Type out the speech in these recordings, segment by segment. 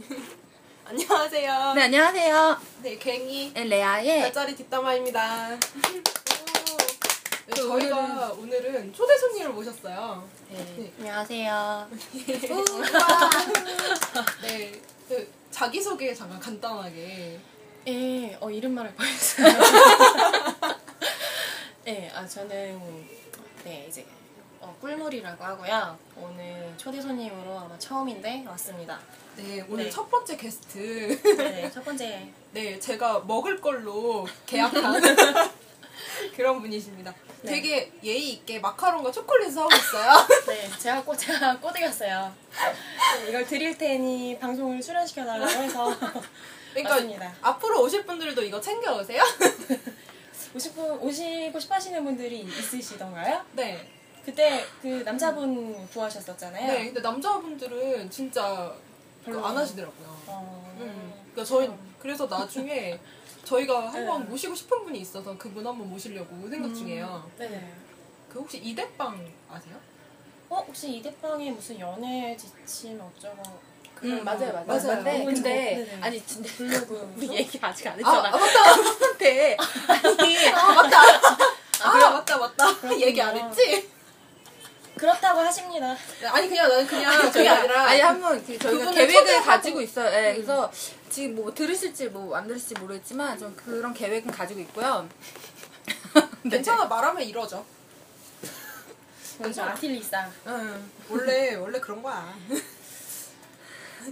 안녕하세요. 네, 안녕하세요. 네, 갱이 네, 레아의 별자리 뒷담화입니다. 오. 네, 그 저희가 오늘은 초대 손님을 모셨어요. 네, 안녕하세요. 네, 그 자기소개 잠깐 간단하게. 예, 어, 이름만 할 뻔했어요. 네, 아, 저는, 네, 이제, 어, 꿀물이라고 하고요. 오늘 초대 손님으로 아마 처음인데 왔습니다. 네, 오늘 네. 첫 번째 게스트. 네, 첫 번째. 네, 제가 먹을 걸로 계약한 그런 분이십니다. 네. 되게 예의 있게 마카롱과 초콜릿을 하고 있어요. 네, 제가 꼬, 제가 꼬드겼어요. 네, 이걸 드릴 테니 방송을 출연시켜달라고 해서. 그러니까 맞습니다. 앞으로 오실 분들도 이거 챙겨오세요. 오시고, 오시고 싶어 하시는 분들이 있으시던가요? 네. 그때 그 남자분 구하셨었잖아요. 네, 근데 남자분들은 진짜 별로 안 하시더라고요. 어, 음. 그러니까 저희 그래서 나중에 저희가 한번 네. 모시고 싶은 분이 있어서 그분 한번 모시려고 생각 중이에요. 네네. 그 혹시 이대빵 아세요? 어 혹시 이대빵에 무슨 연애 지침 어쩌고 음, 맞아요, 맞아요. 맞아요. 근데, 근데 네네. 아니, 진짜. 블로그 우리 얘기 아직 안 아, 했잖아. 아 맞다. 한테. 아니, 아 맞다. 아, 그래요? 맞다 맞다. 얘기 안 했지? 그렇다고 하십니다. 아니 그냥 나는 그냥 그게 저희가, 아니라 아니, 한번 그 저희가 계획을. 가지고 있어요. 예, 그래서 지금 뭐 들으실지 뭐 안 들으실지 모르겠지만 좀 그런 계획은 가지고 있고요. 네. 괜찮아 말하면 이러죠. 먼저 아틸리사. 응. 원래 원래 그런 거야.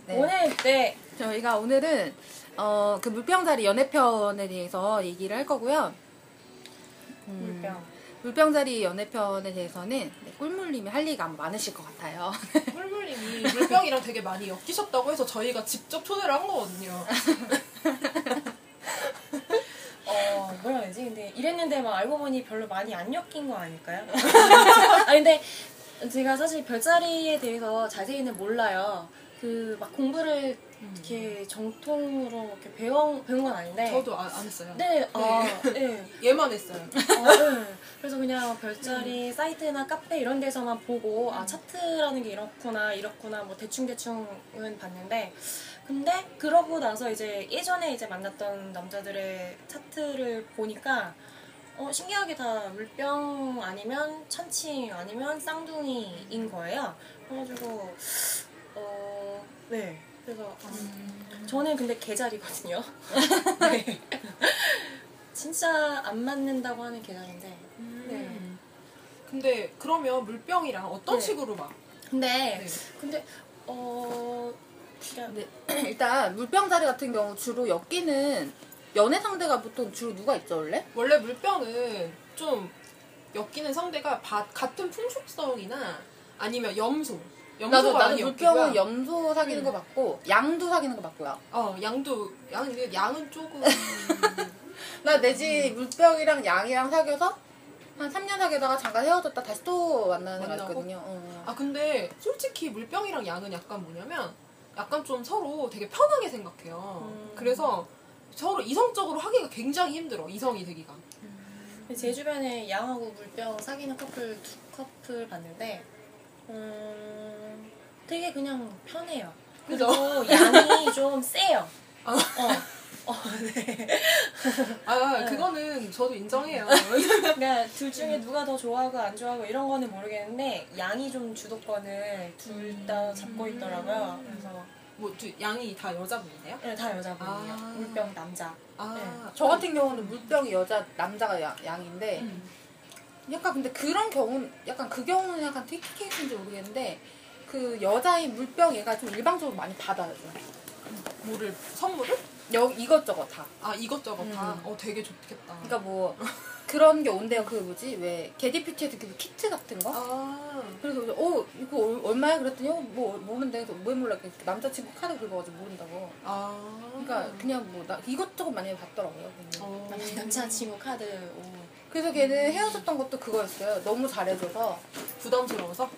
네. 오늘 네 저희가 오늘은 어, 그 물병자리 연애편에 대해서 얘기를 할 거고요. 음, 물병. 물병자리 연애편에 대해서는 네, 꿀물님이 할 얘기가 아마 많으실 것 같아요. 꿀물님이 물병이랑 되게 많이 엮이셨다고 해서 저희가 직접 초대를 한 거거든요. 어 뭐라 해야지? 근데 이랬는데 막 알고 보니 별로 많이 안 엮인 거 아닐까요? 아 근데 제가 사실 별자리에 대해서 자세히는 몰라요. 그 막 공부를 이렇게 정통으로 이렇게 배운 배운 건 아닌데. 저도 아- 안 했어요. 네, 아, 네. 얘만 했어요. 아, 네. 그래서 그냥 별자리 사이트나 카페 이런 데서만 보고 아 차트라는 게 이렇구나 이렇구나 뭐 대충 대충은 봤는데 근데 그러고 나서 이제 예전에 이제 만났던 남자들의 차트를 보니까 어 신기하게 다 물병 아니면 천칭 아니면 쌍둥이인 거예요. 그래가지고 어 네 그래서 아, 저는 근데 개자리거든요. 네. 진짜 안 맞는다고 하는 계절인데. 네. 음. 근데 그러면 물병이랑 어떤 네. 식으로 막 근데 네. 근데 어 네, 일단 물병 자리 같은 경우 주로 엮이는 연애 상대가 보통 주로 누가 있죠 원래? 원래 물병은 좀 엮이는 상대가 바- 같은 풍속성이나 아니면 염소. 나도 나도 물병은. 염소 사귀는 거 맞고 양도 사귀는 거 맞고요. 어 양도 양 양은 조금 나 내지 물병이랑 양이랑 사귀어서 한 3년 사귀다가 잠깐 헤어졌다 다시 또 만나는 애가 만나고? 있거든요. 어. 아 근데 솔직히 물병이랑 양은 약간 뭐냐면 약간 좀 서로 되게 편하게 생각해요. 음. 그래서 서로 이성적으로 하기가 굉장히 힘들어 이성이 되기가. 제 주변에 양하고 물병 사귀는 커플 두 커플 봤는데 음 되게 그냥 편해요. 그죠? 그리고 양이 좀 세요. 아. 어. 어, 네. 아 그거는 저도 인정해요. 그러니까 둘 중에 누가 더 좋아하고 안 좋아하고 이런 거는 모르겠는데 양이 좀 주도권을 둘 다 잡고 있더라고요. 그래서 뭐 두- 양이 다 여자분이세요? 네, 다 여자분이에요. 아. 물병 남자. 아 네. 저 같은 경우는 물병이 여자 남자가 양, 양인데 음. 약간 근데 그런 경우는 약간 그 경우는 약간 특히 케이스인지 모르겠는데 그 여자인 물병 얘가 좀 일방적으로 많이 받아요. 뭐를 선물을? 여 이것저것 다. 아 이것저것 다. 음. 어 되게 좋겠다. 그러니까 뭐 그런 게 온대요. 그 뭐지 왜 게디피티에서 그 키트 같은 거? 아 그래서 어 이거 얼- 얼마야 그랬더니 어, 뭐 모르는데 왜 몰라 그 남자친구 카드 긁어가지고 모른다고. 아. 그러니까 그냥 뭐 나 이것저것 많이 받더라고요. 어. 남- 남자친구 카드. 오. 그래서 걔는 헤어졌던 것도 그거였어요. 너무 잘해줘서 부담스러워서?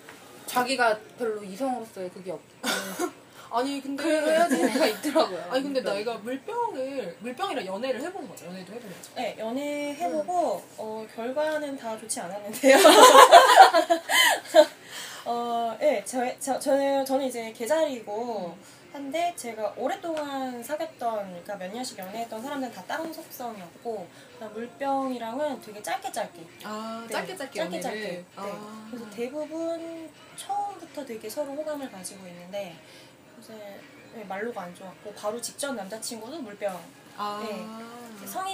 자기가 별로 이성으로서의 그게 없고 아니 근데 헤어진 애가 있더라고요. 아니 근데 내가 물병을 물병이랑 연애를 해본 거죠. 연애도 해본 거죠. 네, 연애 해보고 어, 결과는 다 좋지 않았는데요. 어, 네, 저, 저, 저는, 저는 이제 개자리고, 한데 제가 오랫동안 사귀었던, 그러니까 몇 년씩 연애했던 사람들은 다 다른 속성이었고, 그다음 물병이랑은 되게 짧게 짧게. 아 네, 짧게 짧게 짧게. 짧게. 네. 아. 그래서 대부분 처음부터 되게 서로 호감을 가지고 있는데, 이제 네, 말로가 안 좋았고, 바로 직전 남자친구도 물병. 아. 네.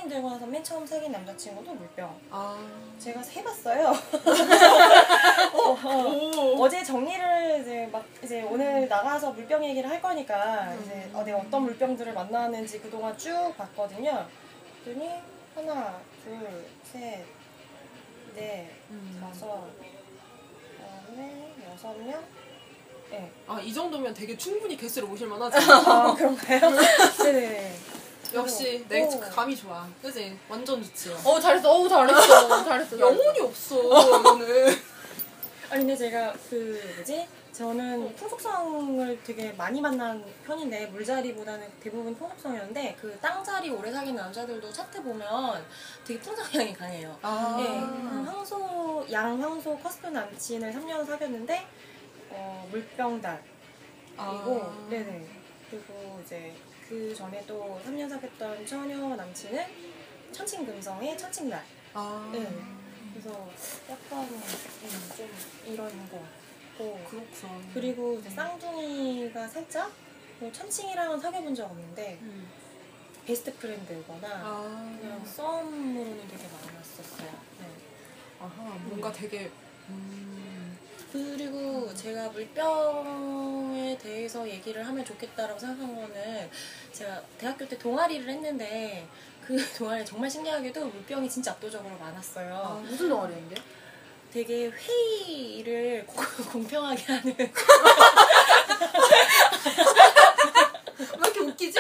성인 되고 나서 맨 처음 사귄 남자친구도 물병. 아. 제가 해봤어요. 오. 어제 정리를 이제 막 이제 오늘 나가서 물병 얘기를 할 거니까 이제 어, 내가 어떤 물병들을 만나는지 그동안 쭉 봤거든요. 그랬더니 하나, 둘, 셋, 넷, 음. 다섯, 그다음에 여섯 명. 네. 아, 이 정도면 되게 충분히 개수를 모실 만하지. 아 그런가요? 네네. 역시 오. 내 감이 좋아. 그지? 완전 좋지. 어 잘했어. 어우 잘했어. 잘했어. 영혼이 없어, 너는. 아니 근데 제가 그 뭐지? 저는 풍속성을 되게 많이 만난 편인데 물자리보다는 대부분 풍속성이었는데 그 땅자리 오래 사귄 남자들도 차트 보면 되게 풍성향이 강해요. 아. 예, 황소 양 황소 커스프 남친을 3년 사귀었는데 어, 물병달이고 아. 네네 그리고 이제 그 전에 또 3년 사귀었던 처녀 남친은 천칭금성의 천칭달 아. 네. 그래서 약간 음, 좀 이런 거 같고 그렇구나. 그리고 이제 쌍둥이가 살짝 뭐 천칭이랑은 사귀어본 적 없는데 음. 베스트 프렌드거나 아. 그냥 썸으로는 되게 많았었어요. 네. 아하, 뭔가 되게. 음. 그리고 제가 물병에 대해서 얘기를 하면 좋겠다라고 생각한 거는 제가 대학교 때 동아리를 했는데 그 동아리 정말 신기하게도 물병이 진짜 압도적으로 많았어요. 아. 무슨 동아리인데? 되게 회의를 고- 공평하게 하는 왜 이렇게 웃기지?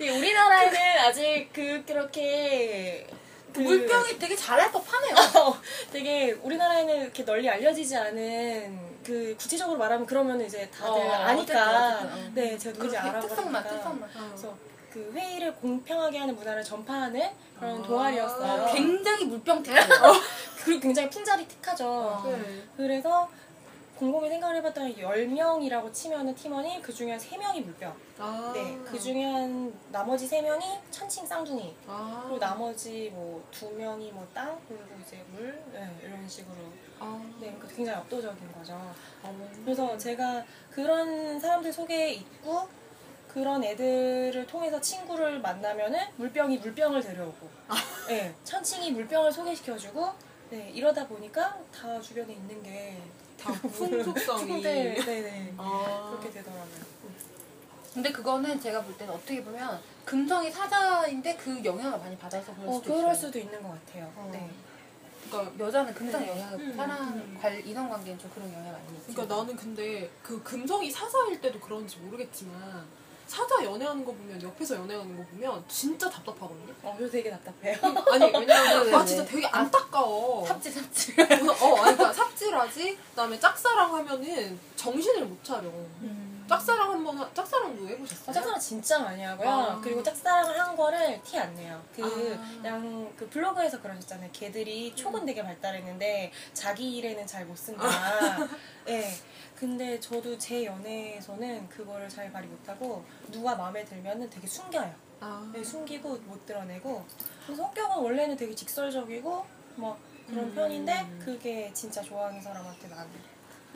우리나라에는 아직 그 그렇게 그 물병이 되게 잘할 법하네요. 어, 되게 우리나라에는 이렇게 널리 알려지지 않은 그 구체적으로 말하면 그러면 이제 다들 어, 아니까 어쨌든, 어쨌든. 네 제가 누군지 알아보니까 특성만 특성만. 그래서 그 회의를 공평하게 하는 문화를 전파하는 그런 아. 동아리였어요. 어, 굉장히 물병 특 그리고 굉장히 풍자리 특하죠. 어. 네. 그래서 곰곰이 생각을 해봤더니 10명이라고 치면은 팀원이 그 중에 한 3명이 물병. 아. 네, 그 중에 한 나머지 3명이 천칭 쌍둥이. 아. 그리고 나머지 뭐두 명이 뭐 땅, 그리고 이제 물, 네, 이런 식으로. 아. 네, 그러니까 굉장히 압도적인 거죠. 어. 그래서 제가 그런 사람들 속에 있고 그런 애들을 통해서 친구를 만나면은 물병이 물병을 데려오고, 네, 천칭이 물병을 소개시켜주고, 네, 이러다 보니까 다 주변에 있는 게 다 풍속성이. 네, 네, 네. 아. 그렇게 되더라고요. 근데 그거는 제가 볼 때는 어떻게 보면 금성이 사자인데 그 영향을 많이 받아서 그럴 어, 수도 그럴 있어요. 수도 있는 것 같아요. 어. 네. 그러니까 여자는 금성 네. 영향을 음, 사람 음. 관 인간관계는 좀 그런 영향이 많이 있지. 그러니까 나는 근데 그 금성이 사자일 때도 그런지 모르겠지만 사자 연애하는 거 보면 옆에서 연애하는 거 보면 진짜 답답하거든요. 어, 그래서 되게 답답해요. 아니 왜냐면. 아 진짜 되게 안타까워. 삽질 삽질. 어, 아니, 그러니까 삽질하지. 그다음에 짝사랑 하면은 정신을 못 차려. 짝사랑 한번 하- 짝사랑도 해보셨어요? 어, 짝사랑 진짜 많이 하고요. 아. 그리고 짝사랑을 한 거를 티 안 내요. 그, 아. 그냥 그 블로그에서 그러셨잖아요. 걔들이 촉은 되게 발달했는데 자기 일에는 잘 못 쓴다. 예. 근데 저도 제 연애에서는 그거를 잘 발휘 못하고 누가 마음에 들면은 되게 숨겨요. 아, 네, 숨기고 못 드러내고 그래서 성격은 원래는 되게 직설적이고 막 그런 음. 편인데 그게 진짜 좋아하는 사람한테 나는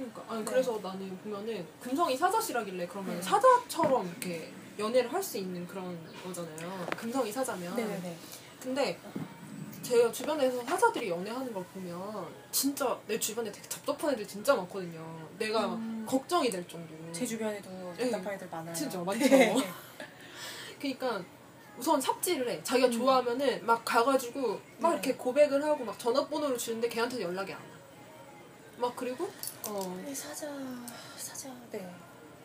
그러니까 아니 네. 그래서 나는 보면은 금성이 사자시라길래 그러면 네. 사자처럼 이렇게 연애를 할 수 있는 그런 거잖아요. 금성이 사자면. 네네네 근데 제 주변에서 사자들이 연애하는 걸 보면 진짜 내 주변에 되게 답답한 애들 진짜 많거든요. 내가 음. 걱정이 될 정도로. 제 주변에도 네. 답답한 애들 많아요 진짜 많죠. 네. 그러니까 우선 삽질을 해. 자기가 음. 좋아하면은 막 가가지고 막 네. 이렇게 고백을 하고 막 전화번호를 주는데 걔한테 연락이 안 와. 막 그리고 어 네, 사자 사자 네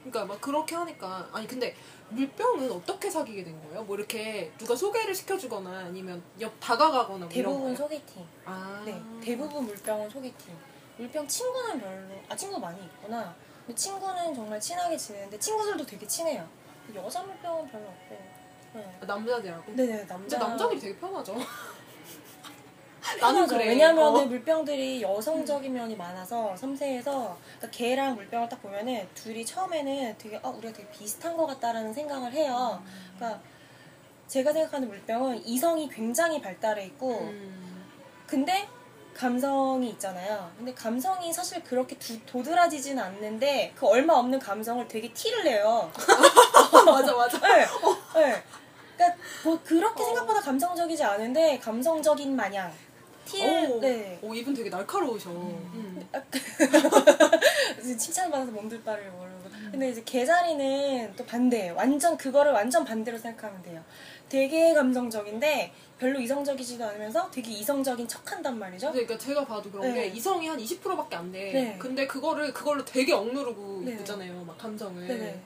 그러니까 막 그렇게 하니까 아니 근데 물병은 어떻게 사귀게 된 거예요? 뭐 이렇게 누가 소개를 시켜주거나 아니면 옆 다가가거나 뭐 이런 대부분 거예요? 소개팅 아 네 대부분 물병은 소개팅 물병 친구는 별로 아 친구 많이 있구나 근데 친구는 정말 친하게 지내는데 친구들도 되게 친해요 여자 물병은 별로 없고 네. 아, 남자들하고. 네네 근데 남자 남자들이 되게 편하죠. 나는 편하죠. 그래. 왜냐면은 어. 물병들이 여성적인 면이 많아서 섬세해서 그러니까 걔랑 물병을 딱 보면은 둘이 처음에는 되게 어 우리가 되게 비슷한 것 같다라는 생각을 해요. 그러니까 제가 생각하는 물병은 이성이 굉장히 발달해 있고 음. 근데 감성이 있잖아요. 근데 감성이 사실 그렇게 두- 도드라지지는 않는데 그 얼마 없는 감성을 되게 티를 내요. 맞아 맞아. 네. 네. 그러니까 뭐 그렇게 어. 생각보다 감성적이지 않은데 감성적인 마냥 티를 오, 네. 오 이분 되게 날카로우셔. 음. 칭찬받아서 몸둘 바를 모르고 근데 이제 개자리는 또 반대예요 완전 그거를 완전 반대로 생각하면 돼요 되게 감성적인데 별로 이성적이지도 않으면서 되게 이성적인 척한단 말이죠 그러니까 제가 봐도 그런 네. 게 이성이 한 20%밖에 안 돼. 네. 근데 그거를 그걸로 되게 억누르고 네. 있잖아요. 막 감정을. 네네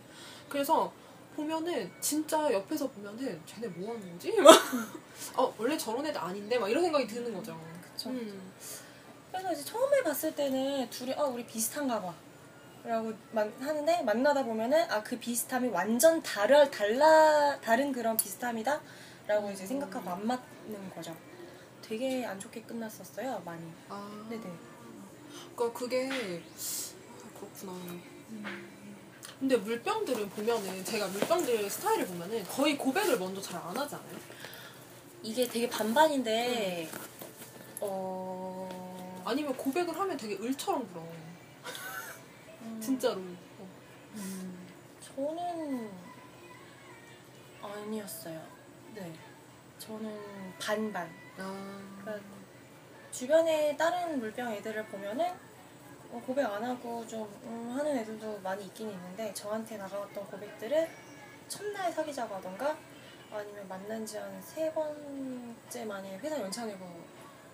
그래서 보면은 진짜 옆에서 보면은 쟤네 뭐 하는 거지? 막 어, 원래 저런 애들 아닌데? 막 이런 생각이 드는 거죠. 그쵸. 음. 그래서 이제 처음에 봤을 때는 둘이 아 우리 비슷한가 봐. 라고 만, 하는데 만나다 보면은 아 그 비슷함이 완전 다르, 달라 다른 그런 비슷함이다? 라고 이제 생각하고 안 맞는 거죠. 되게 안 좋게 끝났었어요 많이. 아, 네네. 그러니까 그게 아, 그렇구나. 근데 물병들은 보면은 제가 물병들 스타일을 보면은 거의 고백을 먼저 잘 안 하지 않아요? 이게 되게 반반인데 어 아니면 고백을 하면 되게 을처럼 굴어. 음, 진짜로. 어. 저는 아니었어요. 네, 저는 반반. 아. 그러니까 주변에 다른 물병 애들을 보면은 어, 고백 안 하고 좀 음, 하는 애들도 많이 있긴 있는데 저한테 다가왔던 고백들은 첫날 사귀자고 하던가 아니면 만난 지 한 세 번째 만에 회사 연차내고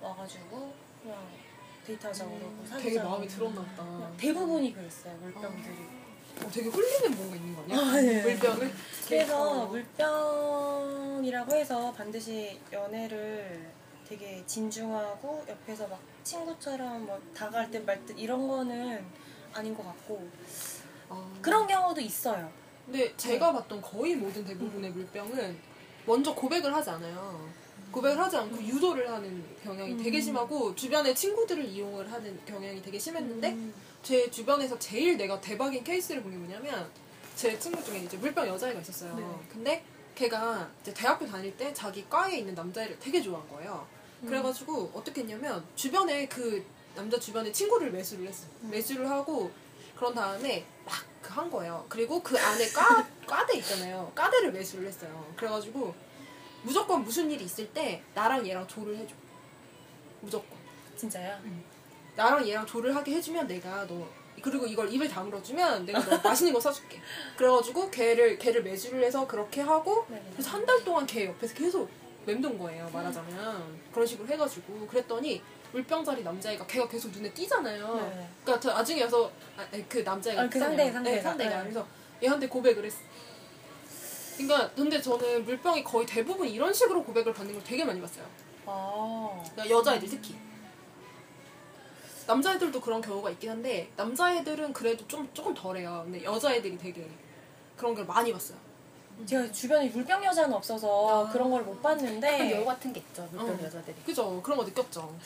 와가지고 그냥 데이트하자고 그러고 음, 사귀자고 되게 마음이 들었나 보다. 그냥 대부분이 그랬어요 물병들이 어, 되게 흘리는 뭔가 있는 거 아니야? 아, 네. 물병을? 그래서 어. 물병이라고 해서 반드시 연애를 되게 진중하고 옆에서 막 친구처럼 뭐 다가갈 듯말듯 이런 거는 아닌 것 같고 아. 그런 경우도 있어요. 근데 제가 봤던 거의 모든 대부분의 물병은 먼저 고백을 하지 않아요. 고백을 하지 않고 유도를 하는 경향이 되게 음. 심하고 주변에 친구들을 이용을 하는 경향이 되게 심했는데 음. 제 주변에서 제일 내가 대박인 케이스를 본 게 뭐냐면 제 친구 중에 이제 물병 여자애가 있었어요. 네. 근데 걔가 이제 대학교 다닐 때 자기 과에 있는 남자애를 되게 좋아한 거예요. 음. 그래가지고 어떻게 했냐면 주변에 그 남자 주변에 친구를 매수를 했어. 음. 매수를 하고 그런 다음에 막 그 한 거예요. 그리고 그 안에 과 과대 있잖아요. 과대를 매수를 했어요. 그래가지고 무조건 무슨 일이 있을 때 나랑 얘랑 조를 해줘. 무조건. 진짜요? 나랑 얘랑 조를 하게 해주면 내가 너 그리고 이걸 입에 다물어주면 내가 너 맛있는 거 사줄게. 그래가지고 걔를 걔를 매수를 해서 그렇게 하고 네네. 그래서 한 달 동안 걔 옆에서 계속 맴돈 거예요. 말하자면 그런 식으로 해가지고 그랬더니 물병자리 남자애가 걔가 계속 눈에 띄잖아요. 네. 그러니까 저 나중에 와서 아, 그 남자애가 아, 그 있잖아요. 상대, 상대가. 네, 상대가 네. 그래서 얘한테 고백을 했어. 그러니까 근데 저는 물병이 거의 대부분 이런 식으로 고백을 받는 걸 되게 많이 봤어요. 아. 그러니까 여자애들 특히. 남자애들도 그런 경우가 있긴 한데 남자애들은 그래도 좀 조금 덜해요. 근데 여자애들이 되게 그런 걸 많이 봤어요. 제가 주변에 물병 여자는 없어서 아. 그런 걸못 봤는데 여우 같은 게 있죠 물병 어. 여자들이. 그죠? 그런 거 느꼈죠.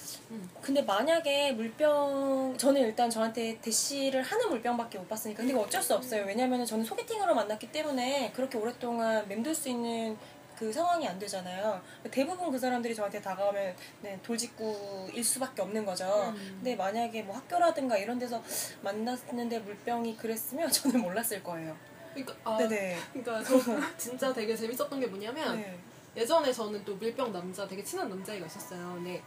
근데 만약에 물병 저는 일단 저한테 대시를 하는 물병밖에 못 봤으니까 근데 이거 어쩔 수 없어요 왜냐면은 저는 소개팅으로 만났기 때문에 그렇게 오랫동안 맴돌 수 있는 그 상황이 안 되잖아요 대부분 그 사람들이 저한테 다가오면 네, 돌직구일 수밖에 없는 거죠 음. 근데 만약에 뭐 학교라든가 이런 데서 만났는데 물병이 그랬으면 저는 몰랐을 거예요 그러니까 아, 네네 그러니까 저 진짜 되게 재밌었던 게 뭐냐면 네. 예전에 저는 또 밀병 남자 되게 친한 남자애가 있었어요. 근데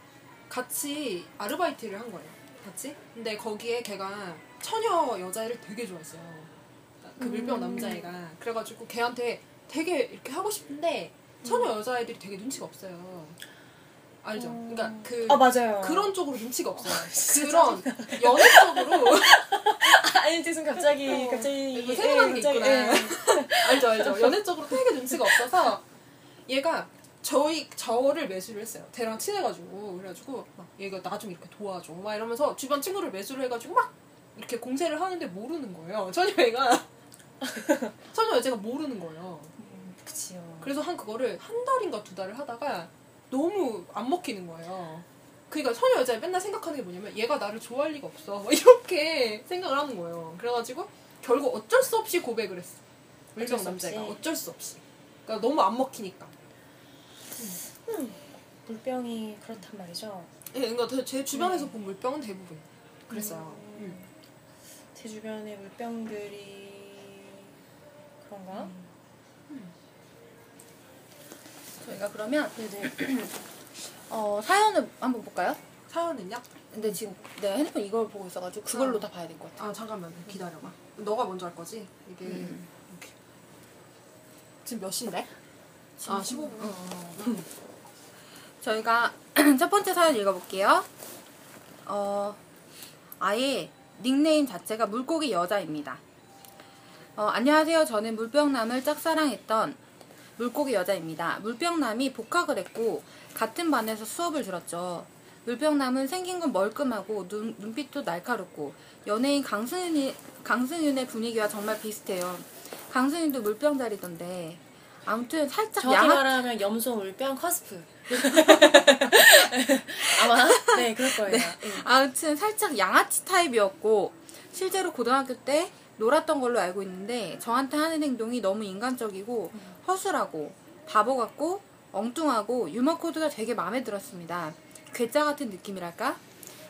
같이 아르바이트를 한 거예요. 같이. 근데 거기에 걔가 처녀 여자애를 되게 좋아했어요. 그 밀병 음. 남자애가. 그래가지고 걔한테 되게 이렇게 하고 싶은데 처녀 음. 여자애들이 되게 눈치가 없어요. 알죠? 음. 그러니까 그 아 맞아요 그런 쪽으로 눈치가 없어요. 진짜 그런 연애 쪽으로 아니 죄송 갑자기 어, 갑자기 뭐 생각나는 게 갑자기, 있구나. 예. 알죠, 알죠. 연애 쪽으로 되게 눈치가 없어서 얘가 저희 저를 매수를 했어요. 걔랑 친해가지고 그래가지고 막 얘가 나 좀 이렇게 도와줘, 막 이러면서 주변 친구를 매수를 해가지고 막 이렇게 공세를 하는데 모르는 거예요. 처녀애가 처녀 여자가 모르는 거예요. 음, 그치요 그래서 한 그거를 한 달인가 두 달을 하다가 너무 안 먹히는 거예요. 그러니까 소녀 여자애 맨날 생각하는 게 뭐냐면 얘가 나를 좋아할 리가 없어 막 이렇게 생각을 하는 거예요. 그래가지고 결국 어쩔 수 없이 고백을 했어. 수 남자가 없이. 어쩔 수 없이. 그러니까 너무 안 먹히니까. 물병이 그렇단 말이죠. 예, 그러니까 대- 제 주변에서 본 물병은 대부분 그랬어요. 음. 제 주변의 물병들이 그런가? 저희가 그러면 네네. 어, 사연을 한번 볼까요? 사연은요? 근데 지금 내 핸드폰 이걸 보고 있어가지고 그걸로 어. 다 봐야 될 것 같아. 아 잠깐만 기다려봐. 너가 먼저 할 거지? 이게 음. 지금 몇 시인데? 아 15분. 저희가 첫 번째 사연 읽어볼게요. 어, 아예 닉네임 자체가 물고기 여자입니다. 어, 안녕하세요. 저는 물병남을 짝사랑했던 물고기 여자입니다. 물병남이 복학을 했고 같은 반에서 수업을 들었죠. 물병남은 생긴 건 멀끔하고 눈, 눈빛도 날카롭고 연예인 강승윤이, 강승윤의 분위기와 정말 비슷해요. 강승윤도 물병자리던데 아무튼 살짝 정확히 양아 말하면 염소 물병 커스프. 아마 네 그럴 거예요. 예. 아무튼 살짝 양아치 타입이었고 실제로 고등학교 때 놀았던 걸로 알고 있는데 저한테 하는 행동이 너무 인간적이고 허술하고 바보 같고 엉뚱하고 유머 코드가 되게 마음에 들었습니다. 괴짜 같은 느낌이랄까?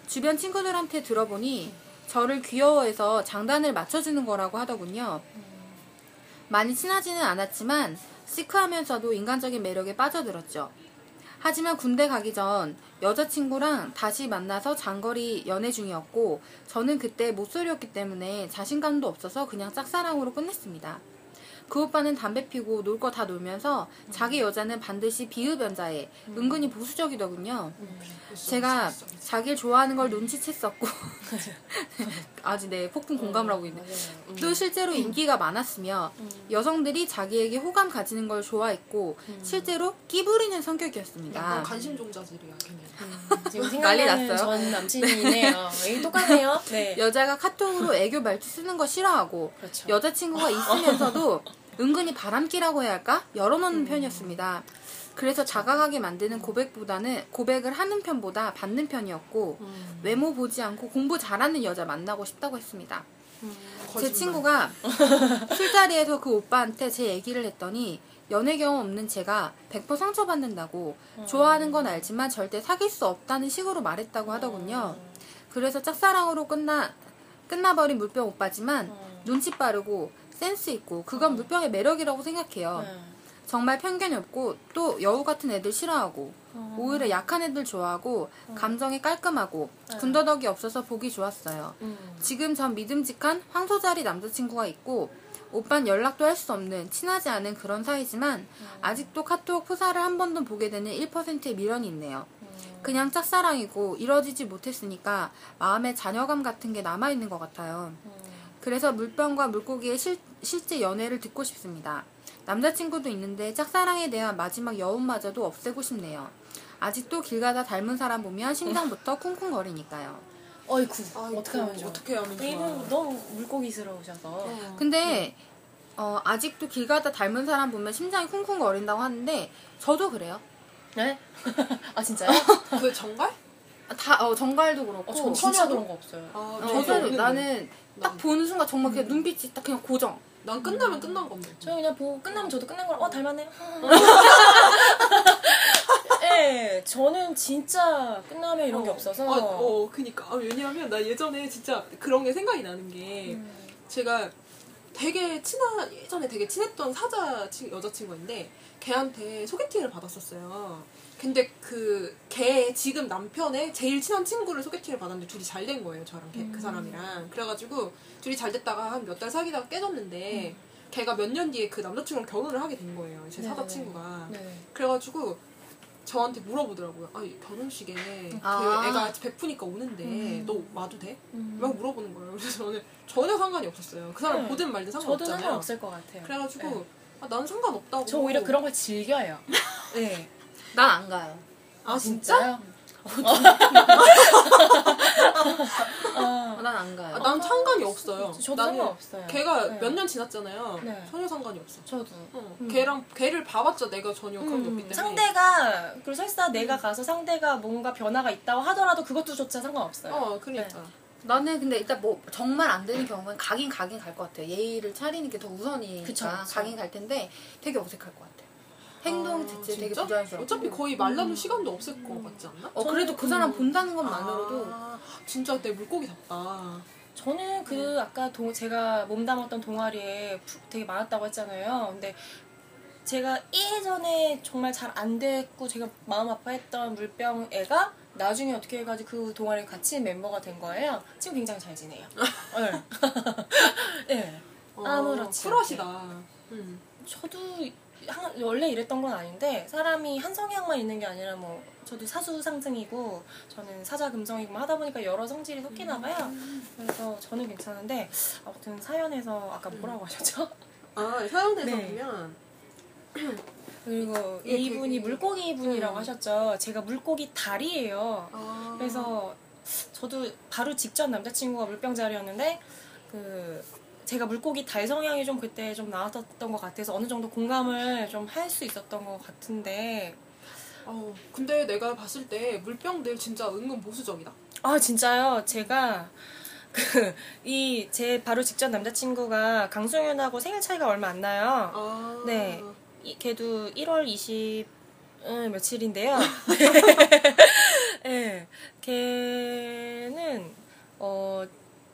주변 친구들한테 들어보니 저를 귀여워해서 장단을 맞춰주는 거라고 하더군요. 많이 친하지는 않았지만 시크하면서도 인간적인 매력에 빠져들었죠. 하지만 군대 가기 전 여자친구랑 다시 만나서 장거리 연애 중이었고 저는 그때 모쏠이었기 때문에 자신감도 없어서 그냥 짝사랑으로 끝냈습니다. 그 오빠는 담배 피고 놀 거 다 놀면서 자기 여자는 반드시 비흡연자에 은근히 보수적이더군요. 제가 자기를 좋아하는 걸 눈치챘었고 아직 네 폭풍 공감을 하고 있네. 또 실제로 인기가 많았으며 여성들이 자기에게 호감 가지는 걸 좋아했고 실제로 끼부리는 성격이었습니다. 약간 관심 종자들이야 걔네. 지금 난리 났어요? 전 남친이네요. 이 똑같네요. 네. 여자가 카톡으로 애교 말투 쓰는 거 싫어하고 그렇죠. 여자친구가 있으면서도 은근히 바람기라고 해야 할까? 열어놓는 편이었습니다. 그래서 자각하게 만드는 고백보다는 고백을 하는 편보다 받는 편이었고 음. 외모 보지 않고 공부 잘하는 여자 만나고 싶다고 했습니다. 제 거짓말. 친구가 술자리에서 그 오빠한테 제 얘기를 했더니 연애 경험 없는 제가 100% 상처받는다고 좋아하는 건 알지만 절대 사귈 수 없다는 식으로 말했다고 하더군요. 그래서 짝사랑으로 끝나 끝나버린 물병 오빠지만 눈치 빠르고 센스 있고 그건 물병의 매력이라고 생각해요. 네. 정말 편견이 없고 또 여우 같은 애들 싫어하고 오히려 약한 애들 좋아하고 감정이 깔끔하고 군더더기 없어서 보기 좋았어요. 음. 지금 전 믿음직한 황소자리 남자친구가 있고 오빤 연락도 할 수 없는 친하지 않은 그런 사이지만 아직도 카톡 프사를 한 번도 보게 되는 1%의 미련이 있네요. 그냥 짝사랑이고 이뤄지지 못했으니까 마음에 잔여감 같은 게 남아있는 것 같아요. 그래서 물병과 물고기의 실, 실제 연애를 듣고 싶습니다. 남자친구도 있는데 짝사랑에 대한 마지막 여운마저도 없애고 싶네요. 아직도 길 가다 닮은 사람 보면 심장부터 쿵쿵거리니까요. 어이쿠 아이고, 어떻게 하면 좋아? 어떻게 하면 좋아? 이분 너무 물고기스러우셔서 어. 근데 어, 아직도 길 가다 닮은 사람 보면 심장이 쿵쿵거린다고 하는데 저도 그래요. 네? 아 진짜요? 그 정갈? 다 어, 정갈도 그렇고. 어, 전 진짜 그런 거 없어요. 아, 어, 저도. 나는 딱 난- 보는 순간 정말 그냥 눈빛이 딱 그냥 고정. 난 끝나면 끝난 건데. 저 그냥 보고 끝나면 저도 끝난 거라 어 닮았네. 예, 저는 진짜 끝나면 이런 게 없어서. 아, 어, 그니까. 아, 왜냐하면 나 예전에 진짜 그런 게 생각이 나는 게 음. 제가 되게 친한 예전에 되게 친했던 사자 친- 여자친구인데 걔한테 소개팅을 받았었어요. 근데 그 걔 지금 남편의 제일 친한 친구를 소개팅을 받았는데 둘이 잘 된 거예요. 저랑 걔, 그 사람이랑. 그래가지고 둘이 잘 됐다가 한 몇 달 사귀다가 깨졌는데 걔가 몇 년 뒤에 그 남자친구랑 결혼을 하게 된 거예요. 제 사자 네네네. 친구가. 네. 그래가지고 저한테 물어보더라고요. 아, 이 결혼식에 아. 그 애가 베푸니까 오는데 음. 너 와도 돼? 음. 막 물어보는 거예요. 그래서 저는 전혀 상관이 없었어요. 그 사람 네. 보든 말든 저도 상관없잖아요. 상관없을 것 같아요. 그래가지고 네. 아, 난 상관없다고. 저 오히려 그런 걸 즐겨요. 네. 난 안 가요. 아 진짜? 진짜요? 아, 난안 가요. 아, 난 상관이 없어요. 저도 나는 상관없어요. 걔가 네. 몇 년 지났잖아요. 네. 전혀 상관이 없어. 저도. 어, 음. 걔랑 걔를 봐봤자 내가 전혀 그런 게 없기 때문에. 상대가 그리고 설사 내가 가서 상대가 뭔가 변화가 있다고 하더라도 그것도조차 상관없어요. 어, 그러니까. 네. 나는 근데 일단 뭐 정말 안 되는 경우는 가긴 가긴 갈 것 같아. 예의를 차리는 게 더 우선이니까 그쵸, 그쵸. 가긴 갈 텐데 되게 어색할 것 같아. 행동 아, 자체 되게 진짜? 부자연스럽고. 어차피 거의 말라줄 시간도 없을 것 같지 않나? 어 그래도 그 사람 음. 본다는 것만으로도 아, 진짜 내 물고기 같다. 저는 그 아까 동, 제가 몸담았던 동아리에 푸- 되게 많았다고 했잖아요. 근데 제가 예전에 정말 잘 안 됐고 제가 마음 아파했던 물병 애가 나중에 어떻게 해가지고 그 동아리에 같이 멤버가 된 거예요. 지금 굉장히 잘 지내요. 네. 네. 어, 아무렇지 쿨하시다. 음. 저도 한- 원래 이랬던 건 아닌데 사람이 한 성향만 있는 게 아니라 뭐 저도 사수 상승이고 저는 사자 금성이고 뭐 하다 보니까 여러 성질이 섞이나 봐요. 그래서 저는 괜찮은데 아무튼 사연에서 아까 뭐라고 하셨죠? 아, 사연에서 네. 보면 그리고 예, 이분이 되게- 물고기 분이라고 음. 하셨죠. 제가 물고기 달이에요. 아, 그래서 저도 바로 직전 남자친구가 물병자리였는데 그 제가 물고기 달 성향이 좀 그때 좀 나왔었던 것 같아서 어느 정도 공감을 좀 할 수 있었던 것 같은데. 어, 근데 내가 봤을 때 물병들 진짜 은근 보수적이다. 아 진짜요? 제가 그 이 제 바로 직전 남자친구가 강승윤하고 생일 차이가 얼마 안 나요. 아, 네. 이- 걔도 1월 20 음, 며칠인데요 네. 걔는 어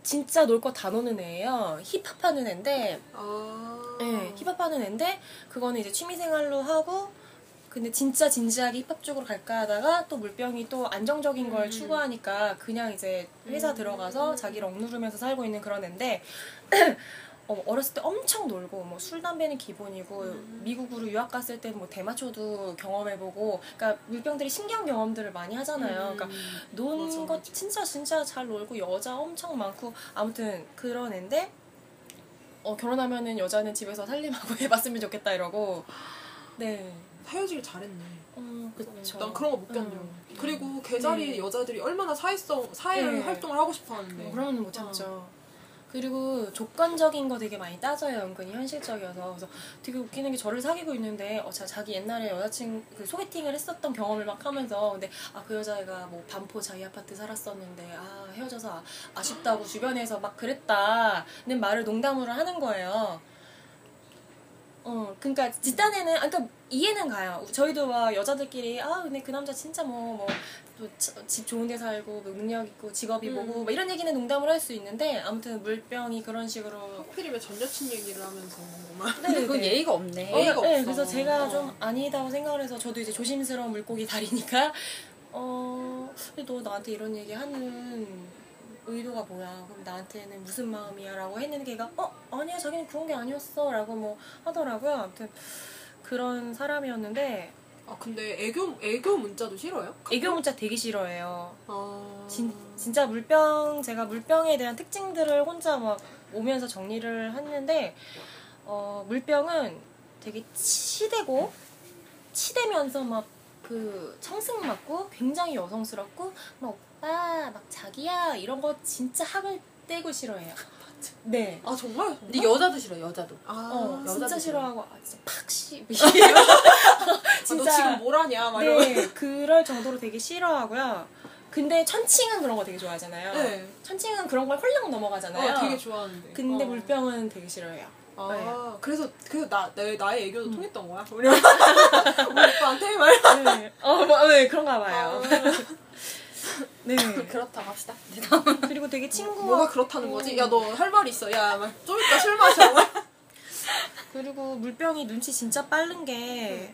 진짜 놀 거 다 노는 애예요 힙합하는 애인데 아, 네, 힙합하는 애인데 그거는 이제 취미생활로 하고 근데 진짜 진지하게 힙합 쪽으로 갈까 하다가 또 물병이 또 안정적인 걸 음. 추구하니까 그냥 이제 회사 음. 들어가서 자기를 억누르면서 살고 있는 그런 애인데 어, 어렸을 때 엄청 놀고 뭐 술 담배는 기본이고 음. 미국으로 유학 갔을 때뭐 대마초도 경험해보고 그러니까 물병들이 신기한 경험들을 많이 하잖아요. 그러니까 음. 맞아, 거 맞아. 진짜 진짜 잘 놀고 여자 엄청 많고 아무튼 그런 애인데 어, 결혼하면은 여자는 집에서 살림하고 해봤으면 좋겠다 이러고 네. 헤어지길 잘했네. 어, 그쵸. 난 그런 거 못 견뎌. 음. 그리고 개자리 네. 여자들이 얼마나 사회성, 사회 네. 활동을 하고 싶어 하는데. 어, 그러면 못 참죠. 그리고 조건적인 거 되게 많이 따져요. 은근히 현실적이어서. 그래서 되게 웃기는 게 저를 사귀고 있는데 어, 자, 자기 옛날에 여자친 그 소개팅을 했었던 경험을 막 하면서 근데 아 그 여자애가 뭐 반포 자기 아파트 살았었는데 아 헤어져서 아, 아쉽다고 주변에서 막 그랬다는 말을 농담으로 하는 거예요. 어, 그러니까 뒷단에는 아, 그러니까 이해는 가요. 저희도 막 여자들끼리 아 근데 그 남자 진짜 뭐뭐또집 좋은 데 살고 뭐 능력 있고 직업이 음. 뭐고 막 이런 얘기는 농담으로 할수 있는데 아무튼 물병이 그런 식으로 하필이면 전 여친 얘기를 하면서 막. 근데 그건 네. 예의가 없네. 어, 예의가 네, 없어. 그래서 제가 어. 좀 아니다고 생각을 해서 저도 이제 조심스러운 물고기 다리니까 어, 근데 너 나한테 이런 얘기 하는 의도가 뭐야? 그럼 나한테는 무슨 마음이야? 라고 했는데 걔가 어? 아니야 자기는 그런 게 아니었어 라고 뭐 하더라고요 아무튼 그런 사람이었는데 아 근데 애교 애교 문자도 싫어요? 애교 문자 되게 싫어해요 아 진, 진짜 물병 제가 물병에 대한 특징들을 혼자 막 오면서 정리를 했는데 어, 물병은 되게 치대고 치대면서 막 그 청승 맞고 굉장히 여성스럽고 막 오빠 막 자기야 이런 거 진짜 학을 떼고 싫어해요. 네. 아 정말? 근데 여자도 싫어, 여자도. 아 어, 여자도 진짜 싫어. 싫어하고 아, 진짜 팍씨 아, 너 진짜 지금 뭐라냐? 막 이러면서. 네 그럴 정도로 되게 싫어하고요. 근데 천칭은 그런 거 되게 좋아하잖아요. 네. 천칭은 그런 걸 홀랑 넘어가잖아요. 어, 되게 좋아하는데. 근데 어. 물병은 되게 싫어해요. 아 네. 그래서 그래서 나 내, 나의 애교도 음. 통했던 거야. 우리 오빠한테 말. 네. 어, 뭐, 네, 그런가 봐요. 네. 그렇다 합시다. 그리고 되게 친구 뭐가 그렇다는 거지? 야 너 할말 있어. 야좀 이따 술 마셔. 그리고 물병이 눈치 진짜 빠른 게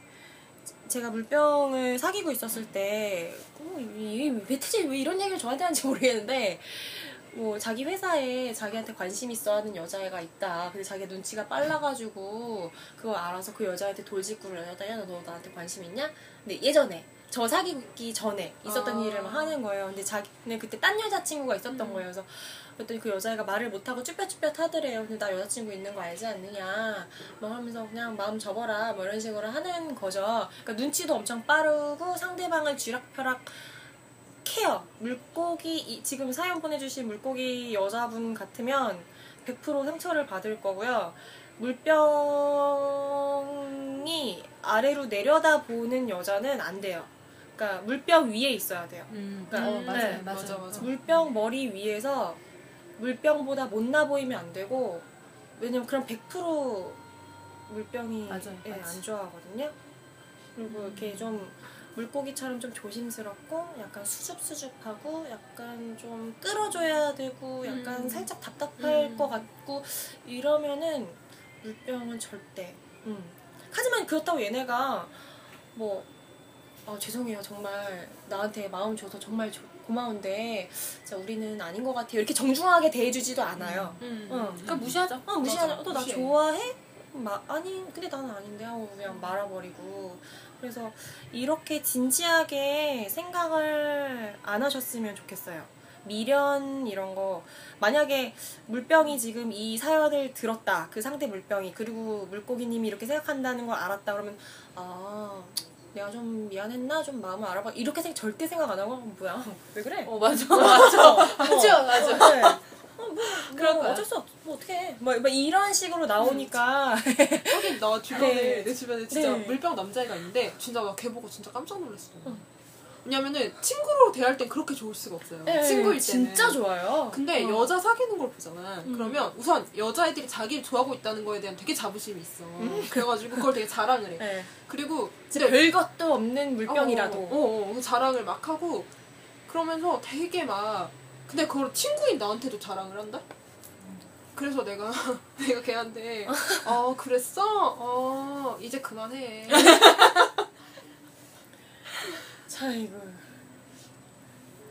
제가 물병을 사귀고 있었을 때 어, 이, 이, 대체 왜 이런 얘기를 저한테 하는지 모르겠는데 뭐 자기 회사에 자기한테 관심 있어 하는 여자애가 있다. 근데 자기가 눈치가 빨라가지고 그걸 알아서 그 여자한테 돌직구를 하다 야 너 나한테 관심 있냐? 근데 예전에 저 사귀기 전에 있었던 아. 일을 막 하는 거예요. 근데 자기는 그때 딴 여자친구가 있었던 음. 거예요. 그래서 그랬더니 그 여자애가 말을 못하고 쭈뼛쭈뼛 하더래요. 근데 나 여자친구 있는 거 알지 않느냐. 뭐 하면서 그냥 마음 접어라. 뭐 이런 식으로 하는 거죠. 그러니까 눈치도 엄청 빠르고 상대방을 쥐락펴락 착해요. 물고기 이- 지금 사연 보내주신 물고기 여자분 같으면 100% 상처를 받을 거고요. 물병이 아래로 내려다 보는 여자는 안 돼요. 그러니까 물병 위에 있어야 돼요. 음, 그러니까 어, 맞아요, 네, 맞아요. 맞아, 맞아. 물병 머리 위에서 물병보다 못나 보이면 안 되고 왜냐면 그럼 100% 물병이 맞아요, 예. 안 좋아하거든요. 그리고 이렇게 좀 물고기처럼 좀 조심스럽고 약간 수줍수줍하고 약간 좀 끌어줘야 되고 약간 음. 살짝 답답할 음. 것 같고 이러면은 물병은 절대. 음. 하지만 그렇다고 얘네가 뭐 아, 죄송해요 정말 나한테 마음 줘서 정말 조- 고마운데 진짜 우리는 아닌 것 같아요 이렇게 정중하게 대해주지도 않아요. 음. 응. 그러니까 무시하죠. 어 무시하냐? 맞아, 너나 무시해. 좋아해? 마, 아니 근데 나는 아닌데 하고 그냥 말아버리고 그래서 이렇게 진지하게 생각을 안 하셨으면 좋겠어요. 미련 이런 거 만약에 물병이 지금 이 사연을 들었다 그 상태 물병이 그리고 물고기님이 이렇게 생각한다는 걸 알았다 그러면 아 내가 좀 미안했나 좀 마음을 알아봐 이렇게 생각 절대 생각 안 하고 뭐야 왜 그래 어, 맞아. 맞아 맞아, 맞아. 네. 어, 뭐, 그럴 뭐 거야. 어쩔 수 없, 뭐 어떡해. 뭐, 뭐 이런 식으로 나오니까. 하긴 나 주변에 네. 내 주변에 진짜 네. 물병 남자애가 있는데 진짜 나걔 보고 진짜 깜짝 놀랐어. 왜냐면은 친구로 대할 땐 그렇게 좋을 수가 없어요. 친구일 때는. 진짜 좋아요. 근데 어. 여자 사귀는 걸 보잖아. 음. 그러면 우선 여자애들이 자기를 좋아하고 있다는 거에 대한 되게 자부심이 있어. 그래가지고 그걸 되게 자랑을 해. 네. 그리고 진짜 별것도 없는 물병이라도. 어, 어, 어, 그 자랑을 막 하고 그러면서 되게 막 근데 그걸 친구인 나한테도 자랑을 한다? 그래서 내가 내가 걔한테 어 그랬어? 어 이제 그만해 자, 이거.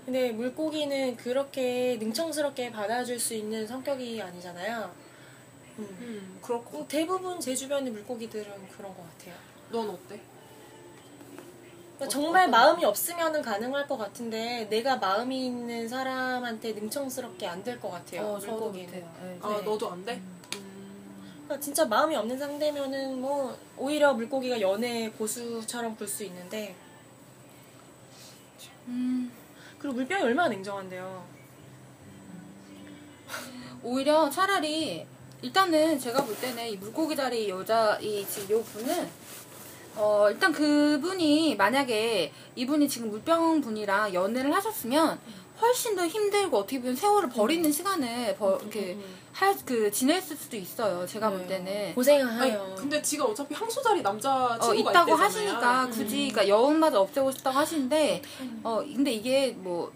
근데 물고기는 그렇게 능청스럽게 받아줄 수 있는 성격이 아니잖아요. 음. 음거 어, 대부분 제 주변의 물고기들은 그런 것 같아요. 넌 어때? 그러니까 어, 정말 마음이 없으면 가능할 것 같은데 내가 마음이 있는 사람한테 능청스럽게 안 될 것 같아요. 어, 물고기는. 못해요. 네. 아 네. 너도 안 돼? 음. 그러니까 진짜 마음이 없는 상대면은 뭐 오히려 물고기가 연애 고수처럼 볼 수 있는데 음, 그리고 물병이 얼마나 냉정한데요. 오히려 차라리 일단은 제가 볼 때는 이 물고기 자리 여자 이 지금 요 분은 어 일단 그분이 만약에 이분이 지금 물병 분이랑 연애를 하셨으면 훨씬 더 힘들고 어떻게 보면 세월을 버리는 시간을 버, 이렇게 할 그 지냈을 수도 있어요. 제가 볼 때는 고생을 아니 해요. 근데 지금 어차피 향수 자리 남자 어, 친구가 있다고 있대잖아요. 하시니까 굳이 그러니까 여운마저 없애고 싶다고 하시는데 어 근데 이게 뭐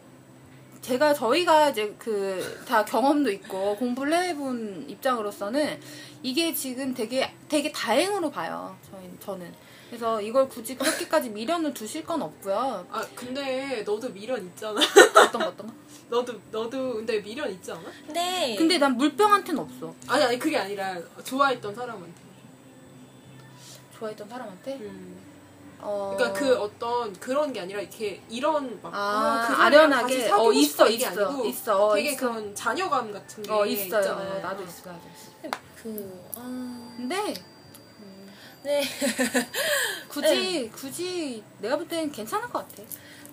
제가 저희가 이제 그 다 경험도 있고 공부를 해본 입장으로서는 이게 지금 되게 되게 다행으로 봐요. 저희 저는 그래서 이걸 굳이 그렇게까지 미련을 두실 건 없고요. 아 근데 너도 미련 있잖아. 어떤 거 어떤 거? 너도 너도 근데 미련 있지 않아? 근데 근데 난 물병한테는 없어. 아니 아니 그게 아니라 좋아했던 사람한테. 좋아했던 사람한테. 음. 어... 그러니까 그 어떤 그런 게 아니라 이렇게 이런 막 아, 그 아련하게? 어, 있어, 있어, 아니고 있어, 되게 있어. 그런 자녀감 같은 게 어 있어요. 있잖아요. 나도 있어 나도 있어. 그 아... 근데 네. 굳이 굳이 내가 볼 때는 괜찮을 것 같아.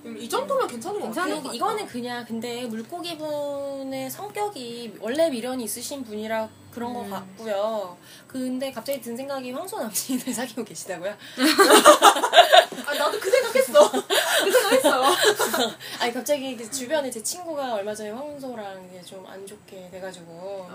음, 이 정도면 괜찮은 것 괜찮은 같아요. 것 같아. 이거는 그냥 근데 물고기 분의 성격이 원래 미련이 있으신 분이라 그런 것 음. 같고요. 근데 갑자기 든 생각이 황소 남친을 사귀고 계시다고요? 아 나도 그 생각했어. 그 생각했어. 아니 갑자기 그 주변에 제 친구가 얼마 전에 황소랑 좀 안 좋게 돼가지고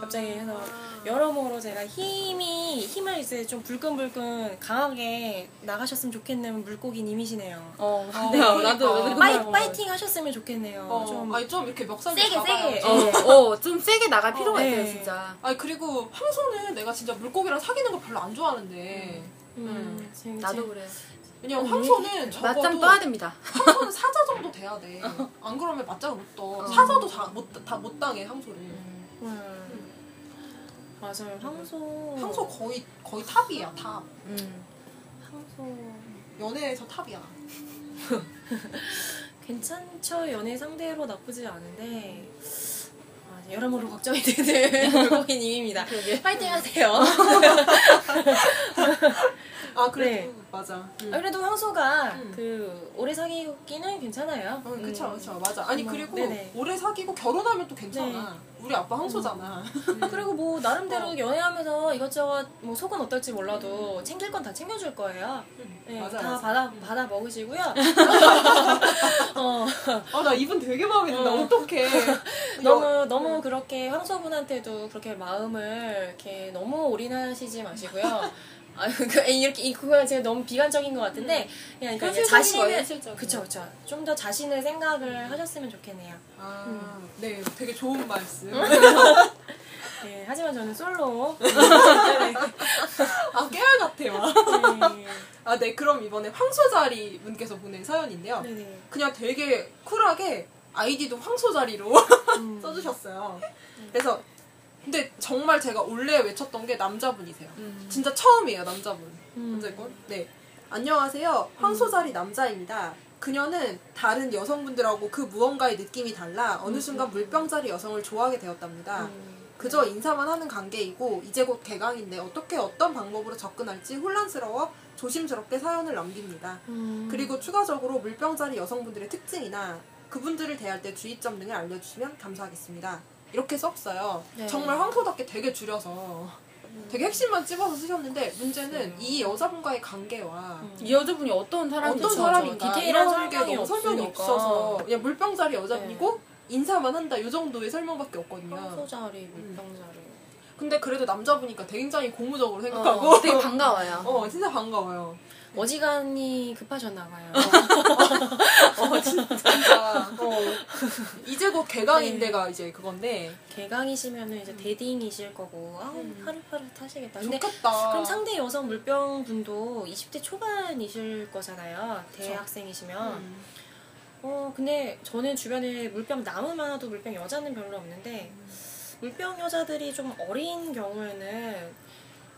갑자기 해서 여러모로 제가 힘이 힘을 이제 좀 불끈불끈 강하게 나가셨으면 좋겠는 물고기님이시네요. 어, 네, 나도 나도 어. 나도 파이. 파이팅 하셨으면 좋겠네요. 어, 좀 아니 좀 이렇게 멱살 세게, 세게. 어, 어, 좀 세게 나갈 필요가 어, 있어요, 네. 진짜. 아니 그리고 황소는 내가 진짜 물고기랑 사귀는 거 별로 안 좋아하는데 음, 지금 나도 제- 그래. 왜냐면 어, 황소는 맞짱 적어도 떠야 됩니다. 황소는 사자 정도 돼야 돼. 안 그러면 맞짱을 못 떠. 사자도 다못 다 못 당해 황소를. 음. 맞아요. 황소. 황소 거의 거의 top이야 top. 음. 황소. 연애에서 top이야. 괜찮죠. 연애 상대로 나쁘지 않은데. 아, 여러모로 걱정이 되는 물고기님입니다. 파이팅 하세요. 아 그래도 네. 맞아. 음. 아, 그래도 황소가 음. 그 오래 사귀기는 괜찮아요. 어, 그쵸, 음. 그쵸, 맞아. 아니, 뭐, 그리고 네네. 오래 사귀고 결혼하면 또 괜찮아. 우리 아빠 황소잖아. 그리고 뭐 나름대로 어. 연애하면서 이것저것 뭐 속은 어떨지 몰라도 챙길 건 다 챙겨줄 거예요. 네, 맞아, 다 맞아. 받아 받아 먹으시고요. 어, 아, 나 이분 되게 마음에 든다. 어. 어떡해. 너무 너무 그렇게 황소분한테도 그렇게 마음을 이렇게 너무 올인하시지 마시고요. 아, 그, 이렇게, 이- 그거는 제가 너무 비관적인 것 같은데, 그냥 그러니까 현실적인 그쵸, 거. 그쵸. 좀 더 자신을 생각을 하셨으면 좋겠네요. 아, 네, 되게 좋은 말씀. 네, 하지만 저는 솔로. 아, 깨알 같아요. 네. 아, 네, 그럼 이번에 황소자리 분께서 보낸 사연인데요. 네네. 그냥 되게 쿨하게 아이디도 황소자리로 음. 써주셨어요. 그래서 근데 정말 제가 원래 외쳤던 게 남자분이세요. 음. 진짜 처음이에요, 남자분. 음. 남자분. 네. 안녕하세요. 황소자리 남자입니다. 그녀는 다른 여성분들하고 그 무언가의 느낌이 달라 어느 순간 물병자리 여성을 좋아하게 되었답니다. 음. 그저 인사만 하는 관계이고 이제 곧 개강인데 어떻게 어떤 방법으로 접근할지 혼란스러워 조심스럽게 사연을 남깁니다. 음. 그리고 추가적으로 물병자리 여성분들의 특징이나 그분들을 대할 때 주의점 등을 알려주시면 감사하겠습니다. 이렇게 썼어요. 네. 정말 황소답게 되게 줄여서 되게 핵심만 찝어서 쓰셨는데 문제는 이 여자분과의 관계와 음. 이 여자분이 어떤 사람인지 어떤 사람인가 디테일한 이런 게 설명이 너무 설명이 없으니까. 없어서 그냥 물병자리 여자분이고 인사만 한다 이 정도의 설명밖에 없거든요. 황소자리, 물병자리. 근데 그래도 남자분이니까 굉장히 고무적으로 생각하고 어, 되게 반가워요. 어 진짜 반가워요. 어지간히 급하셨나 봐요. 어 진짜. 어. 이제 곧 개강인데가 이제 그건데 개강이시면은 이제 데딩이실 거고, 아 파릇파릇 하시겠다. 근데 좋겠다. 그럼 상대 여성 물병 분도 20대 초반이실 거잖아요. 그쵸. 대학생이시면. 음. 어, 근데 저는 주변에 물병 남은 많아도 물병 여자는 별로 없는데, 물병 여자들이 좀 어린 경우에는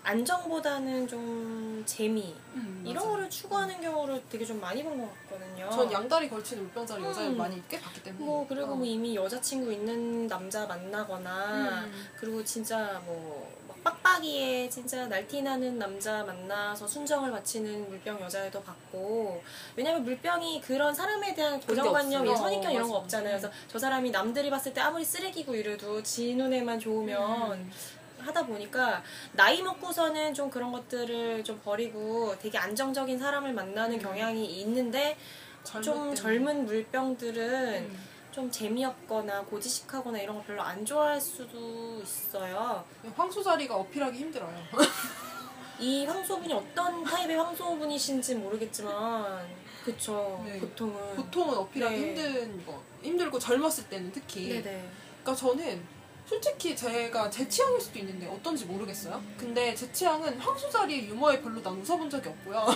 안정보다는 좀 재미, 음, 이런 맞아. 거를 추구하는 경우를 되게 좀 많이 본 것 같거든요. 전 양다리 걸친 물병자리 여자를 음. 많이 꽤 봤기 때문에. 뭐 그리고 어. 뭐 이미 여자친구 있는 남자 만나거나 음. 그리고 진짜 뭐막 빡빡이에 진짜 날티나는 남자 만나서 순정을 바치는 물병 여자애도 봤고 왜냐면 물병이 그런 사람에 대한 고정관념, 없어요. 선입견 이런 거. 없잖아요. 그래서 저 사람이 남들이 봤을 때 아무리 쓰레기고 이래도 지 눈에만 좋으면 음. 하다 보니까 나이 먹고서는 좀 그런 것들을 좀 버리고 되게 안정적인 사람을 만나는 경향이 있는데 좀. 젊은 물병들은 음. 좀 재미없거나 고지식하거나 이런 거 별로 안 좋아할 수도 있어요. 황소자리가 어필하기 힘들어요. 이 황소분이 어떤 타입의 황소분이신지 모르겠지만 그쵸 네. 보통은 보통은 어필하기 네. 힘든 거 힘들고 젊었을 때는 특히. 네네 그러니까 저는 솔직히 제가 제 취향일 수도 있는데 어떤지 모르겠어요. 근데 제 취향은 황소자리 유머에 별로 난 웃어본 적이 없고요.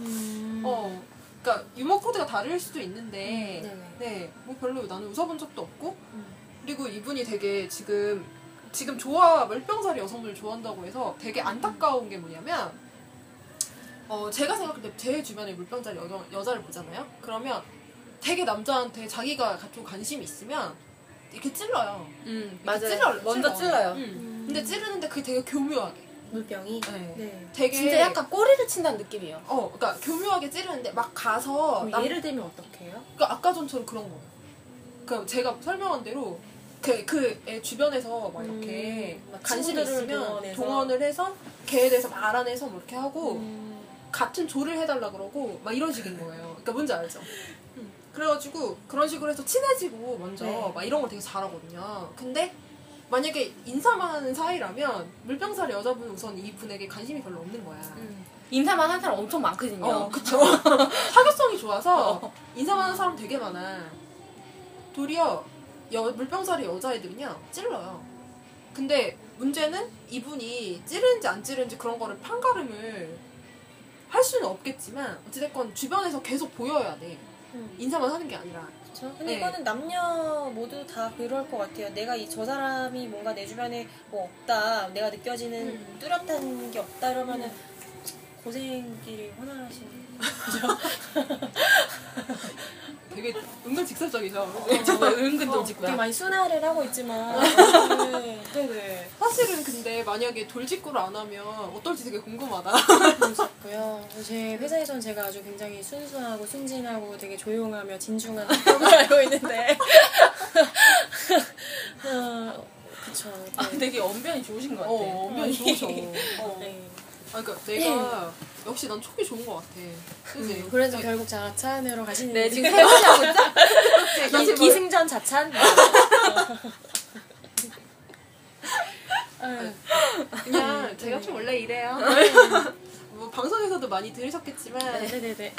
음. 어, 그러니까 유머 코드가 다를 수도 있는데, 음. 네, 뭐 별로 나는 웃어본 적도 없고, 음. 그리고 이분이 되게 지금 지금 좋아 물병자리 여성분을 좋아한다고 해서 되게 안타까운 게 뭐냐면, 어 제가 생각할 때 제 주변에 물병자리 여자, 여자를 보잖아요. 그러면 되게 남자한테 자기가 좀 관심이 있으면 이렇게 찔러요. 음, 이렇게 맞아요. 찔러, 먼저 찔러. 찔러요. 음. 근데 찌르는데 그게 되게 교묘하게. 물병이 네. 네. 되게 진짜 약간 꼬리를 친다는 느낌이에요. 어, 그러니까 교묘하게 찌르는데 막 가서 남- 예를 들면 어떻게 해요? 그러니까 아까 전처럼 그런 거예요. 그 제가 설명한 대로 그, 그 애 주변에서 막 이렇게 음, 막 관심이 친구들을 있으면 동원해서. 동원을 해서 걔에 대해서 말 알아내서 뭐 이렇게 하고 음. 같은 조를 해달라 그러고 막 이런 식인 거예요. 그러니까 뭔지 알죠? 음. 그래가지고 그런 식으로 해서 친해지고 먼저 네. 막 이런 걸 되게 잘하거든요. 근데 만약에 인사만 하는 사이라면 물병살이 여자분은 우선 이 분에게 관심이 별로 없는 거야. 음. 인사만 한 사람 엄청 많거든요. 어, 그쵸. 사교성이 좋아서 인사만 하는 사람 되게 많아. 도리어 여, 물병살이 여자애들은요, 찔러요. 근데 문제는 이분이 찌르는지 안 찌르는지 그런 거를 판가름을 할 수는 없겠지만, 어찌됐건 주변에서 계속 보여야 돼. 음. 인사만 하는 게 아니라. 그렇죠. 근데 네. 이거는 남녀 모두 다 그럴 것 같아요. 내가 이 저 사람이 뭔가 내 주변에 뭐 없다, 내가 느껴지는 음. 뚜렷한 게 없다 이러면은 고생길이 훤하시는. 되게 은근 직설적이죠. 어, 은근 어, 돌직구야. 되게 많이 순화를 하고 있지만 네, 네네 사실은 근데 만약에 돌직구를 안 하면 어떨지 되게 궁금하다. 고요. 제 회사에선 제가 아주 굉장히 순수하고 순진하고 되게 조용하며 진중한 걸 알고 있는데 어, 그쵸. 아, 네. 되게 언변이 좋으신 것 같아. 어, 엄연히 좋으셔. 어. 네. 아, 그러니까 내가 역시 난 촉이 좋은 것 같아. 그지? 음, 그래서 결국 자찬으로 가시는 네, 지금 세 번이 하고 있죠? 기, 기승전 자찬. 아유, 그냥 제가 좀 원래 이래요. 뭐 방송에서도 많이 들으셨겠지만. 네네네.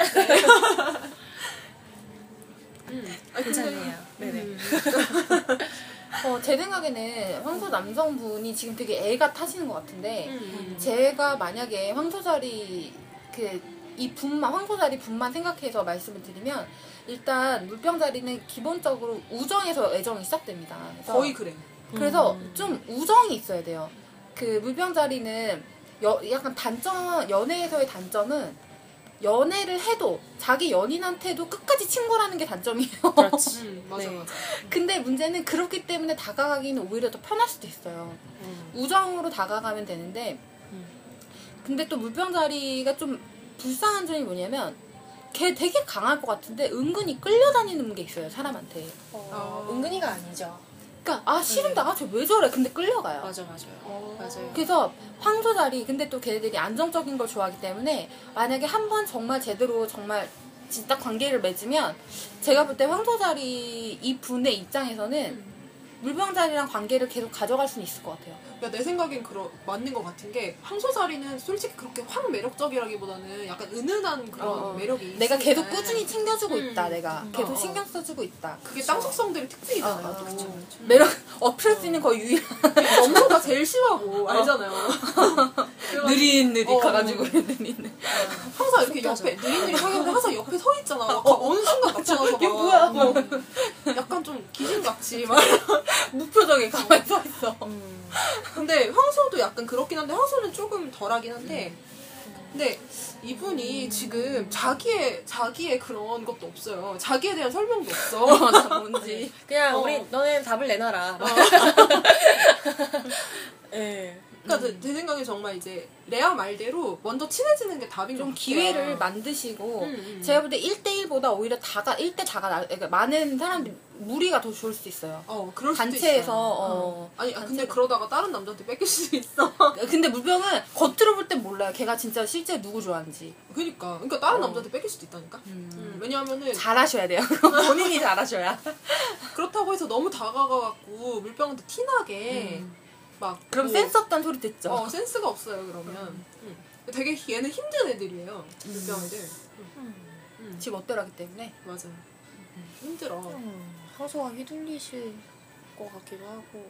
음. 아니, 근데- 괜찮네요. 네네. 음. 어, 제 생각에는 황소 남성분이 지금 되게 애가 타시는 것 같은데, 음. 제가 만약에 황소자리 그 이 분만 황소자리 분만 생각해서 말씀을 드리면 일단 물병자리는 기본적으로 우정에서 애정이 시작됩니다. 그래서 거의 그래. 그래서 음. 좀 우정이 있어야 돼요. 그 물병자리는 여- 약간 단점 연애에서의 단점은 연애를 해도 자기 연인한테도 끝까지 친구라는 게 단점이에요. 그렇지. 음, 맞아, 네. 맞아. 근데 문제는 그렇기 때문에 다가가기는 오히려 더 편할 수도 있어요. 음. 우정으로 다가가면 되는데 음. 근데 또 물병자리가 좀 불쌍한 점이 뭐냐면 걔 되게 강할 것 같은데 은근히 끌려다니는 게 있어요 사람한테 어, 어. 은근히가 아니죠. 그러니까 아 싫은데 네. 아쟤 왜 저래 근데 끌려가요 맞아 맞아요. 어. 맞아요. 그래서 황소자리 근데 또 걔네들이 안정적인 걸 좋아하기 때문에 만약에 한 번 정말 제대로 정말 진짜 관계를 맺으면 제가 볼 때 황소자리 이 분의 입장에서는 물병자리랑 관계를 계속 가져갈 수는 있을 것 같아요 야, 내 생각엔 그러, 맞는 것 같은 게 황소자리는 솔직히 그렇게 확 매력적이라기보다는 약간 은은한 그런 어, 매력이 내가. 계속 꾸준히 챙겨주고 음. 있다 내가 음. 계속 어, 어. 신경 써주고 있다 그게 땅속성들의 특징이잖아요. 어, 어, 그쵸, 그쵸. 매력 어필할 수 있는 거의 유일한 염소가 제일 심하고 알잖아요. 느릿느릿 어, 가가지고 어. 느릿느릿 항상 이렇게. 옆에 느릿느릿 하겠는데 항상 옆에 서 있잖아. 막 어느 순간 나타나서 이게 막, 뭐야? 어, 약간 좀 귀신같이 막. 무표정에 가만히 서 있어 음. 근데 황소도 약간 그렇긴 한데 황소는 조금 덜하긴 한데. 근데 이분이 지금 자기의 자기의 그런 것도 없어요. 자기에 대한 설명도 없어. 맞아 뭔지 그냥 어. 우리 너네 답을 내놔라. 예. 그러니까 제, 제 생각에 정말 이제 레아 말대로 먼저 친해지는 게 답인 것좀 같아요. 기회를 만드시고 음, 음. 제가 볼 때 1대1보다 오히려 다가 1대 자가 나, 그러니까 많은 사람들 무리가 더 좋을 수 있어요 어, 그럴 수도 단체에서 있어요. 어. 아니, 아, 근데 단체로. 그러다가 다른 남자한테 뺏길 수도 있어. 근데 물병은 겉으로 볼 땐 몰라요 걔가 진짜 실제 누구 좋아하는지 그러니까, 그러니까 다른 어. 남자한테 뺏길 수도 있다니까. 음, 왜냐하면은 잘하셔야 돼요 본인이 잘하셔야 그렇다고 해서 너무 다가가갖고 물병한테 티나게 막 그럼 뭐, 센스 없다는 소리 듣죠 어 센스가 없어요 그러면. 음. 되게 얘는 힘든 애들이에요 물병 애들. 음, 집 어때라기 때문에 맞아. 힘들어. 음, 황소가 휘둘리실 것 같기도 하고.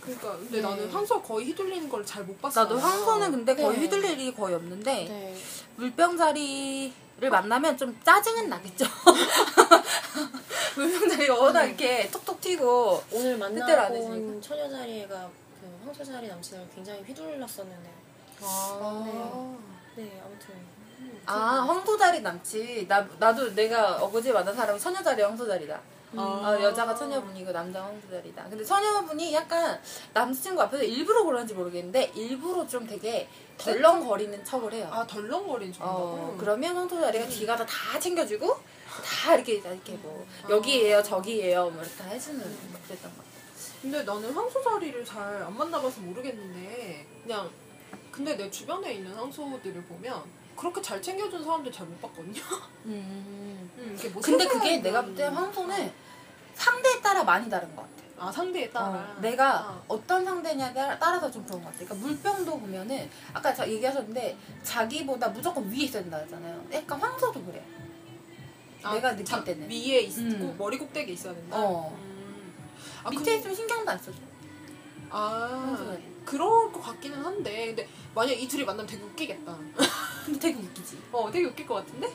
그러니까 근데 네. 나는 황소 거의 휘둘리는 걸 잘 못 봤어. 나도 황소는 근데 거의 네. 휘둘릴 일이 거의 없는데 네. 물병자리를 만나면 좀 짜증은 나겠죠. 물병자리가 워낙 이렇게 톡톡 튀고 오늘 해지니까. 처녀자리가 그 황소자리 남친을 굉장히 휘둘렀었는데. 아. 네, 아무튼. 아 황소자리 남치 나 나도 내가 어거지 만난 사람이 처녀자리 황소자리다. 아. 어, 여자가 처녀분이고 남자가 황소자리다. 근데 처녀분이 약간 남자친구 앞에서 일부러 그런지 모르겠는데 일부러 좀 되게 덜렁거리는 척을 해요. 아 덜렁거리는 정도고. 어, 그러면 황소자리가 뒤 가서 다 챙겨주고 다 이렇게 이렇게 뭐 여기에요 저기에요 뭐 이렇게 다 해주는 그랬던 것 같아요. 근데 나는 황소자리를 잘 안 만나봐서 모르겠는데 그냥 근데 내 주변에 있는 황소들을 보면 그렇게 잘 챙겨준 사람들 잘 못 봤거든요. 음, 이게 뭐 근데 그게 내가 그런- 볼때 황소는 상대에 따라 많이 다른 것 같아. 아 상대에 따라 어, 내가 아. 어떤 상대냐에 따라- 따라서 좀 그런 것 같아. 그러니까 물병도 보면은 아까 자- 얘기하셨는데 자기보다 무조건 위에 있어야 된다 했잖아요. 약간 황소도 그래. 아, 내가 느낄 자- 때는. 위에 있고 음. 머리 꼭대기에 있어야 된다. 어. 음. 아, 밑에 있으면 신경도 안 써줘. 아. 그럴 것 같기는 한데 근데 만약 이 둘이 만나면 되게 웃기겠다. 근데 되게 웃기지. 어 되게 웃길 것 같은데?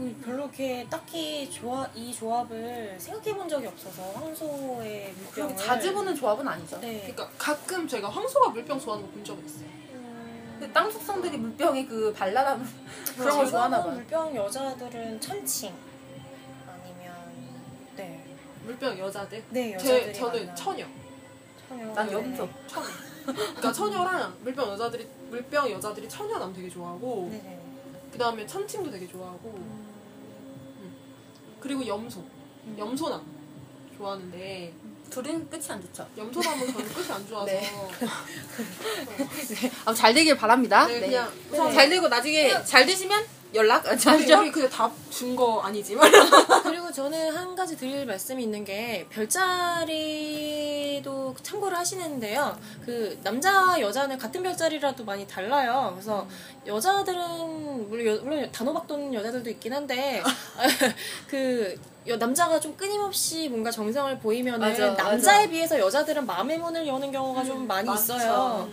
음, 별로 이렇게 딱히 조합, 이 조합을 생각해 본 적이 없어서 황소의 물병을. 자주 보는 조합은 아니죠. 네. 그러니까 가끔 제가 황소가 물병 좋아하는 거 본 적은 있어요. 음, 근데 땅 속성들이 물병에 그 발랄함 그런 걸 좋아하나 본 봐. 물병 여자들은 천칭 아니면 물병 여자들. 네, 제 여자들이 저는 많아요. 처녀. 처녀. 난 네. 염소. 처녀. 그러니까 처녀랑 물병 여자들이 물병 여자들이 처녀 남 되게 좋아하고 네네. 그다음에 참칭도 되게 좋아하고 음. 그리고 염소. 염소남 좋아하는데 둘은 끝이 안 좋죠. 염소남은 저는 끝이 안 좋아서 네. 아, 잘 되길 바랍니다. 네, 네. 그냥 네. 잘 되고 나중에 잘 되시면 연락. 아, 아니? 우리 그냥 다준 거 아니지만 그리고 저는 한 가지 드릴 말씀이 있는 게 별자리도 참고를 하시는데요. 그 남자 여자는 같은 별자리라도 많이 달라요. 그래서 여자들은 물론, 여- 물론 단호박 도는 여자들도 있긴 한데 그 여- 남자가 좀 끊임없이 뭔가 정성을 보이면은 맞아, 남자에 맞아. 비해서 여자들은 마음의 문을 여는 경우가 좀 많이 많죠. 있어요.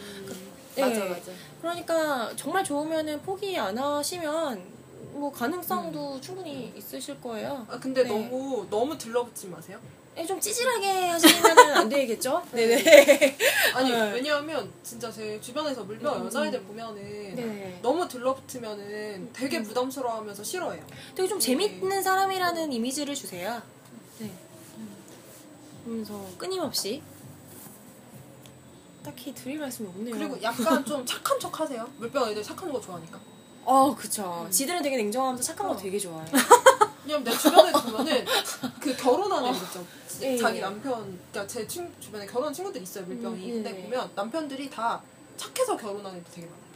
네. 맞아, 맞아. 그러니까 정말 좋으면은 포기 안 하시면 뭐 가능성도 충분히 있으실 거예요. 아, 근데 네. 너무 너무 들러붙지 마세요. 예, 좀 찌질하게 하시면은 안 되겠죠? 네네. 아니 네. 왜냐하면 진짜 제 주변에서 물병 음. 여자애들 보면은 네. 너무 들러붙으면은 되게 부담스러워하면서 싫어해요. 되게 좀 재밌는 사람이라는 이미지를 주세요. 네. 그러면서 끊임없이 딱히 드릴 말씀이 없네요. 그리고 약간 좀 착한 척 하세요. 물병 애들 착한 거 좋아하니까. 어, 그쵸. 지들은 되게 냉정하면서 착한 거 어. 되게 좋아해. 왜냐면 내 주변에 보면은 그 결혼하는 애들 있죠. 예, 자기 예. 남편, 그러니까 제 친, 주변에 결혼한 친구들 있어요 물병이. 음, 근데 예. 보면 남편들이 다 착해서 결혼하는 애들 되게 많아요.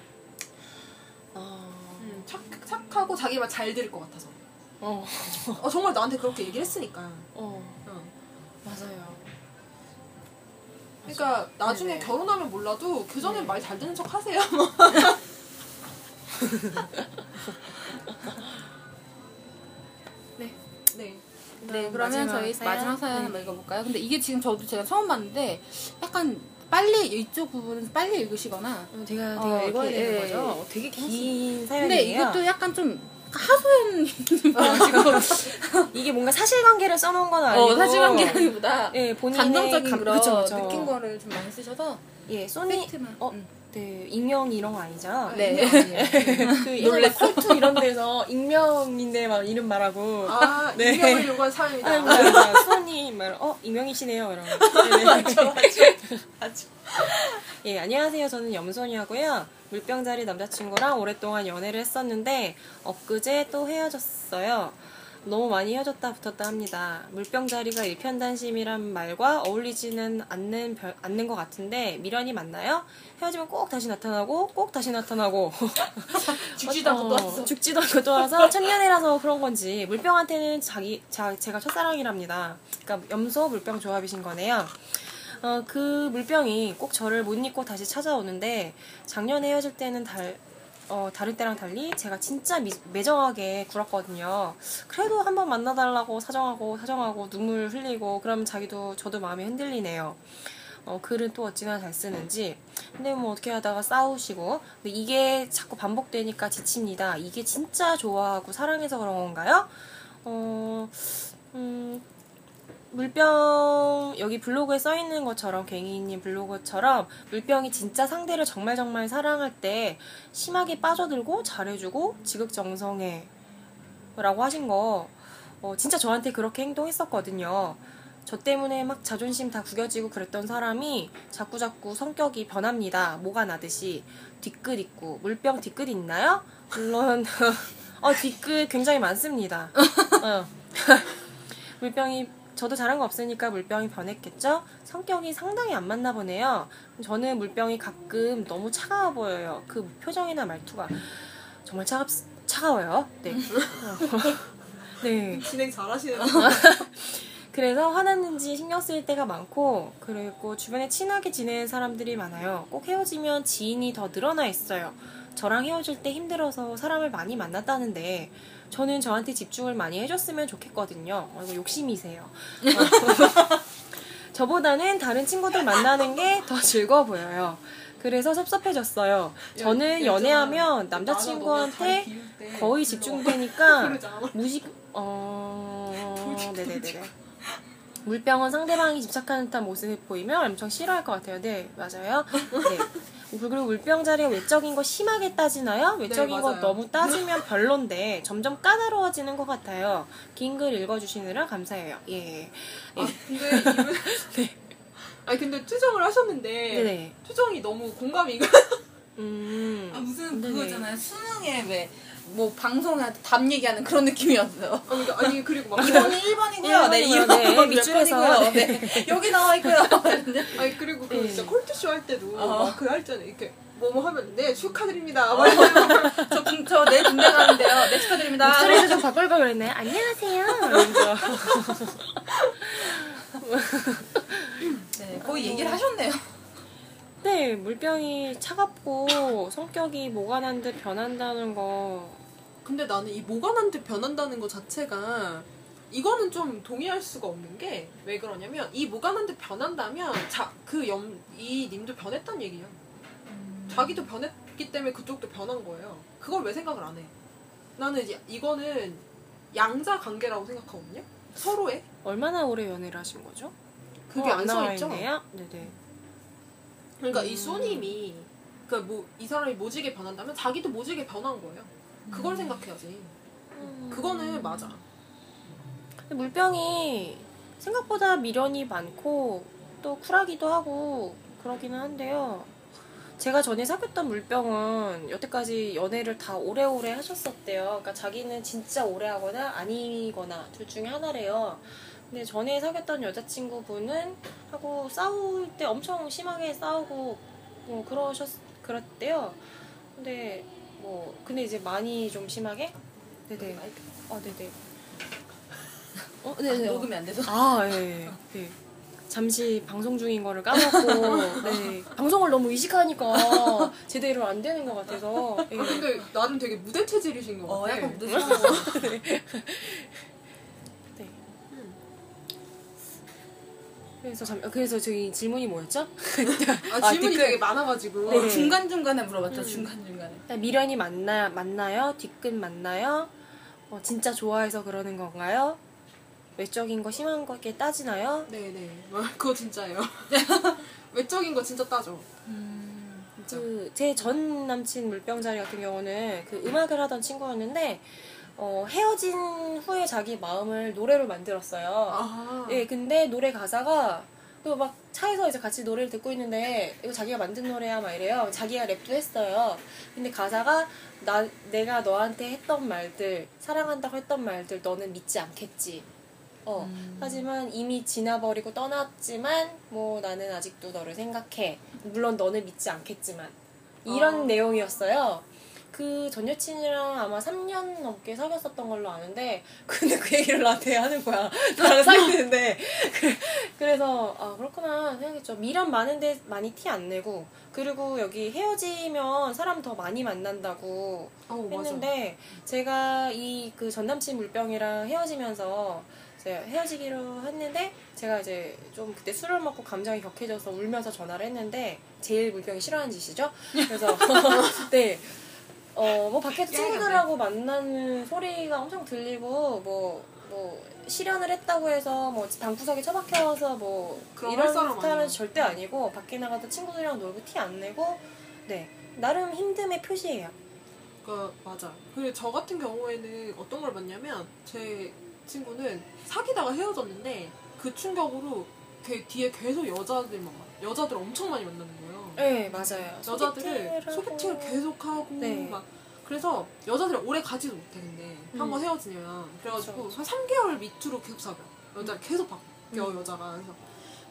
아, 음, 착, 착하고 자기 말 잘 들을 것 같아서. 어, 어, 정말 나한테 그렇게 얘기를 했으니까. 어, 어. 맞아요. 그러니까 나중에 네네. 결혼하면 몰라도 그 전엔 네. 말잘 듣는 척 하세요. 네. 네. 네, 그러면 마지막 저희 사연? 마지막 사연 네. 한번 읽어볼까요? 근데 이게 지금 저도 제가 처음 봤는데 약간 빨리 이쪽 부분은 빨리 읽으시거나 어, 제가, 어, 제가 읽어야 예, 되는 예. 거죠? 되게 긴 사연이에요. 근데 이것도 약간 좀 하소연 지금 이게 뭔가 사실관계를 써놓은 건 아니고 어, 사실관계라기보다 예, 본인의 감정적인 감- 그런 그쵸, 그쵸. 느낀 거를 좀 많이 쓰셔서 예, 소니 팩트만 어, 음. 네, 익명 이런 거 아니죠? 네. 네. 아니에요. 그 예전에 놀랬어. 컬투 이런 데서 익명인데 막 이름 말하고 아, 네. 인명을 요구한 사연이다. 아, 맞아, 맞아. 수원이 말, 어, 익명이시네요. 이러고. 네네. 맞아, 맞아. 예, 안녕하세요. 저는 염소니하고요. 물병자리 남자친구랑 오랫동안 연애를 했었는데, 엊그제 또 헤어졌어요. 너무 많이 헤어졌다 붙었다 합니다. 물병 자리가 일편단심이란 말과 어울리지는 않는, 별- 않는 것 같은데, 미련이 맞나요? 헤어지면 꼭 다시 나타나고, 꼭 다시 나타나고. 죽지도 않고 또 어, 왔어. 죽지도 않고 또 와서 천년이라서 그런 건지 물병한테는 자기 자, 제가 첫사랑이랍니다. 그러니까 염소 물병 조합이신 거네요. 어, 그 물병이 꼭 저를 못 잊고 다시 찾아오는데 작년에 헤어질 때는 달, 어, 다른 때랑 달리 제가 진짜 미- 매정하게 굴었거든요. 그래도 한번 만나달라고 사정하고 사정하고 눈물 흘리고 그럼 자기도 저도 마음이 흔들리네요. 어, 글은 또 어찌나 잘 쓰는지. 근데 뭐 어떻게 하다가 싸우시고. 근데 이게 자꾸 반복되니까 지칩니다. 이게 진짜 좋아하고 사랑해서 그런 건가요? 어, 음, 물병, 여기 블로그에 써 있는 것처럼, 갱이님 블로그처럼, 물병이 진짜 상대를 정말 정말 사랑할 때 심하게 빠져들고 잘해주고 지극정성해. 라고 하신 거, 어, 진짜 저한테 그렇게 행동했었거든요. 저 때문에 막 자존심 다 구겨지고 그랬던 사람이 자꾸자꾸 성격이 변합니다. 뭐가 나듯이. 뒤끝 있고. 물병 뒤끝 있나요? 물론, 어, 뒤끝 굉장히 많습니다. 어. 물병이, 저도 잘한 거 없으니까 물병이 변했겠죠? 성격이 상당히 안 맞나 보네요. 저는 물병이 가끔 너무 차가워 보여요. 그 표정이나 말투가. 정말 차갑, 차가워요. 네. 네. 진행 잘하시네요. 그래서 화났는지 신경 쓸 때가 많고 그리고 주변에 친하게 지내는 사람들이 많아요. 꼭 헤어지면 지인이 더 늘어나 있어요. 저랑 헤어질 때 힘들어서 사람을 많이 만났다는데 저는 저한테 집중을 많이 해줬으면 좋겠거든요. 어, 이거 욕심이세요. 어. 저보다는 다른 친구들 만나는 게 더 즐거워 보여요. 그래서 섭섭해졌어요. 저는 연애하면 남자친구한테 거의 집중되니까 무식 어 네네네 물병은 상대방이 집착하는 듯한 모습을 보이면 엄청 싫어할 것 같아요. 네 맞아요. 네 그리고 물병자리가 외적인 거 심하게 따지나요? 외적인 거 맞아요. 너무 따지면 별론데 점점 까다로워지는 것 같아요. 긴 글 읽어주시느라 감사해요. 예. 아, 근데 이분 아니 근데 투정을 하셨는데 네네. 투정이 너무 공감이 가. 음. 아, 무슨 네네. 그거잖아요. 수능에 왜 뭐 방송에 답 얘기하는 그런 느낌이었어요. 아니, 그러니까 아니 그리고 막 2번이 1번이고요. 네, 1번이고요. 2번 네, 밑줄에서. 네. 여기 나와 있고요. 아니 그리고 그 네. 진짜 콜트쇼 할 때도 어. 막그할 때는 이렇게 뭐뭐 하면 네 축하드립니다. 막 이러면 저내 군대 가는데요. 네 축하드립니다. 목소리도 좀 바꿀 걸 그랬나요? 안녕하세요. 네, 거의 얘기를 하셨네요. 네, 물병이 차갑고 성격이 모가난 듯 변한다는 거. 근데 나는 이 모관한테 변한다는 것 자체가 이거는 좀 동의할 수가 없는 게 왜 그러냐면 이 모관한테 변한다면 자그염이 님도 변했단 얘기야. 자기도 변했기 때문에 그쪽도 변한 거예요. 그걸 왜 생각을 안 해? 나는 이제 이거는 양자 관계라고 생각하거든요. 서로의 얼마나 오래 연애를 하신 거죠? 그게 어, 안 나와 써 있죠. 있네요. 네네. 그러니까 음. 이 수님이 그뭐이 사람이 모지게 변한다면 자기도 모지게 변한 거예요. 그걸 생각해야지. 그거는 맞아. 물병이 생각보다 미련이 많고 또 쿨하기도 하고 그러기는 한데요. 제가 전에 사귀었던 물병은 여태까지 연애를 다 오래오래 하셨었대요. 그러니까 자기는 진짜 오래 하거나 아니거나 둘 중에 하나래요. 근데 전에 사귀었던 여자친구분은 하고 싸울 때 엄청 심하게 싸우고 뭐 그러셨 그랬대요. 근데 뭐 근데 이제 많이 좀 심하게 네네 아 네네 어 네네 녹음이 안 돼서. 아, 예. 예. 잠시 방송 중인 거를 까먹고, 네. 방송을 너무 의식하니까 제대로 안 되는 것 같아서. 예. 아, 근데 나름 되게 무대 체질이신 것 어, 같아. 약간 무드시고. 네. 음. 그래서 잠, 그래서 저희 질문이 뭐였죠? 아, 아, 질문이 댓글. 되게 많아가지고. 네. 중간 중간에 물어봤죠, 음. 중간 중간에. 미련이 맞나, 맞나요? 뒤끝 맞나요? 어, 진짜 좋아해서 그러는 건가요? 외적인 거 심한 거게 따지나요? 네네. 아, 그거 진짜예요. 외적인 거 진짜 따져. 진짜. 그제 전 남친 물병자리 같은 경우는 그 음악을 하던 친구였는데 어, 헤어진 후에 자기 마음을 노래로 만들었어요. 아. 예, 근데 노래 가사가 또 막 차에서 이제 같이 노래를 듣고 있는데 이거 자기가 만든 노래야 막 이래요. 자기가 랩도 했어요. 근데 가사가 나 내가 너한테 했던 말들 사랑한다고 했던 말들 너는 믿지 않겠지. 어. 하지만 이미 지나버리고 떠났지만 뭐 나는 아직도 너를 생각해. 물론 너는 믿지 않겠지만 이런 아. 내용이었어요. 그 전 여친이랑 아마 3년 넘게 사귀었었던 걸로 아는데 근데 그 얘기를 나한테 하는 거야. 나랑 사귀는데 그- 그래서 아 그렇구나 생각했죠. 미련 많은데 많이 티 안 내고 그리고 여기 헤어지면 사람 더 많이 만난다고 어, 맞아. 했는데 제가 이 그 전남친 물병이랑 헤어지면서 헤어지기로 했는데 제가 이제 좀 그때 술을 먹고 감정이 격해져서 울면서 전화를 했는데 제일 물병이 싫어하는 짓이죠. 그래서 네. 어, 뭐 밖에서 친구들하고 만나는 소리가 엄청 들리고 뭐 뭐 실연을 했다고 해서 뭐 방구석에 처박혀서 뭐 이런 스타일은. 절대 아니고 밖에 나가서 친구들이랑 놀고 티 안 내고 네 나름 힘듦의 표시예요. 그 맞아. 그리고 저 같은 경우에는 어떤 걸 봤냐면 제 친구는 사귀다가 헤어졌는데 그 충격으로 걔 뒤에 계속 여자들만 만 여자들 엄청 많이 거예요. 네 맞아요. 여자들을 하고. 소개팅을 계속 하고 네. 막 그래서 여자들이 오래 가지도 못해 근데 음. 한번 헤어지면 그래가지고 그쵸. 한 3개월 밑으로 계속 사겨 여자 를 계속 바뀌어 음. 여자가 그래서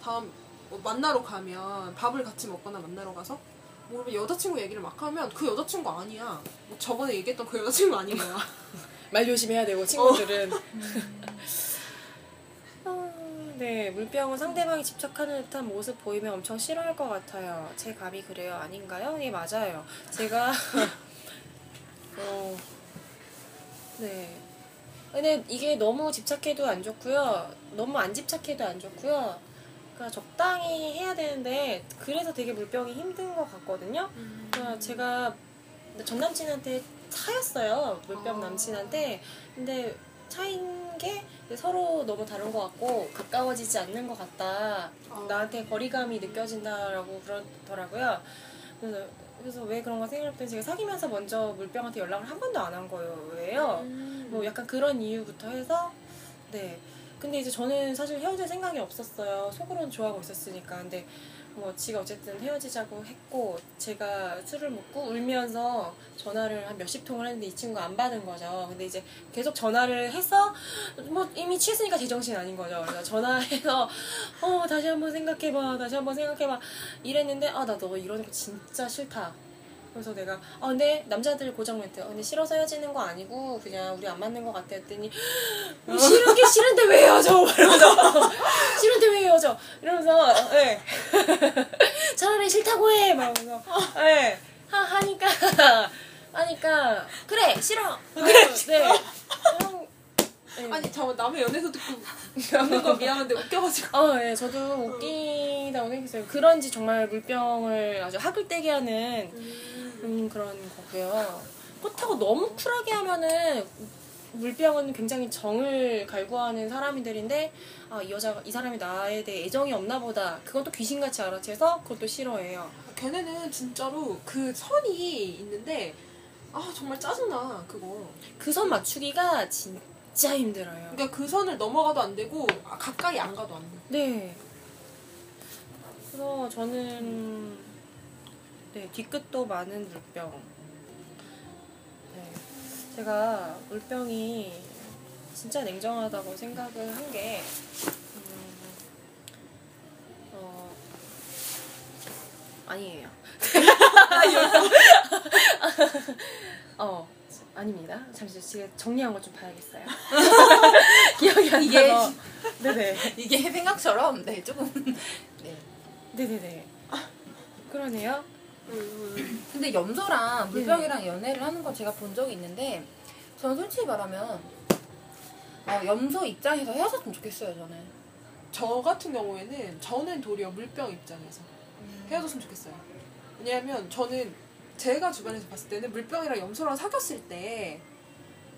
다음 뭐 만나러 가면 밥을 같이 먹거나 만나러 가서 뭐 여자친구 얘기를 막 하면 그 여자친구 아니야 뭐 저번에 얘기했던 그 여자친구 아닌 거야 말 조심해야 되고 친구들은. 아, 네, 물병은 상대방이 집착하는 듯한 모습 보이면 엄청 싫어할 것 같아요. 제 감이 그래요, 아닌가요? 예, 맞아요. 제가 어, 네. 근데 이게 너무 집착해도 안 좋고요. 너무 안 집착해도 안 좋고요. 그러니까 적당히 해야 되는데 그래서 되게 물병이 힘든 것 같거든요. 그러니까 제가 전 남친한테 차였어요 물병 아. 남친한테 근데 차인 게 서로 너무 다른 것 같고 가까워지지 않는 것 같다 아. 나한테 거리감이 느껴진다라고 그러더라고요 그래서 그래서 왜 그런가 생각했더니 제가 사귀면서 먼저 물병한테 연락을 한 번도 안 한 거예요. 음. 뭐 약간 그런 이유부터 해서 네. 근데 이제 저는 사실 헤어질 생각이 없었어요. 속으로는 좋아하고 있었으니까. 근데 뭐 지가 어쨌든 헤어지자고 했고 제가 술을 먹고 울면서 전화를 한 몇십 통을 했는데 이 친구가 안 받은 거죠. 근데 이제 계속 전화를 해서 뭐 이미 취했으니까 제정신 아닌 거죠. 그래서 전화해서 어 다시 한번 생각해봐, 다시 한번 생각해봐 이랬는데 아 나 너 이러는 거 진짜 싫다. 그래서 내가 아 근데 남자들 고정 멘트 어, 근데 싫어서 헤어지는 거 아니고 그냥 우리 안 맞는 거 같아 했더니 어, 싫은 게 싫은데 왜 헤어져 이러면서 싫은데 왜 헤어져 이러면서 예 차라리 싫다고 해 말하면서 예 하, 하니까 하니까 그래 싫어 그래 네 형, 예. 아니 잠깐 남의 연애서 듣고 웃는 거 미안한데 어, 예, 저도 웃기다고 생각했어요. 그런지 정말 물병을 아주 하글떼게 하는 음, 그런 거고요. 그렇다고 너무 쿨하게 하면은 물병은 굉장히 정을 갈구하는 사람들인데 아, 이 여자가 이 사람이 나에 대해 애정이 없나 보다. 그건 또 귀신같이 알아채서 그것도 싫어해요. 걔네는 진짜로 그 선이 있는데 아 정말 짜증나 그거. 그 선 맞추기가 진짜 힘들어요. 그러니까 그 선을 넘어가도 안 되고 아, 가까이 안 가도 안 돼. 네. 그래서 저는 네 뒤끝도 많은 물병. 네. 제가 물병이 진짜 냉정하다고 생각을 한 게 음, 어, 아니에요. 어 아닙니다. 잠시 제가 정리한 거 좀 봐야겠어요. 기억이 안 이게- 나서. 네네. 이게 생각처럼 네 조금 네. 네네네. 그러네요. 근데 염소랑 물병이랑 연애를 하는 거 제가 본 적이 있는데 저는 솔직히 말하면 어, 염소 입장에서 헤어졌으면 좋겠어요 저는 저 같은 경우에는 저는 도리어 물병 입장에서 헤어졌으면 좋겠어요. 왜냐하면 저는 제가 주변에서 봤을 때는 물병이랑 염소랑 사귀었을 때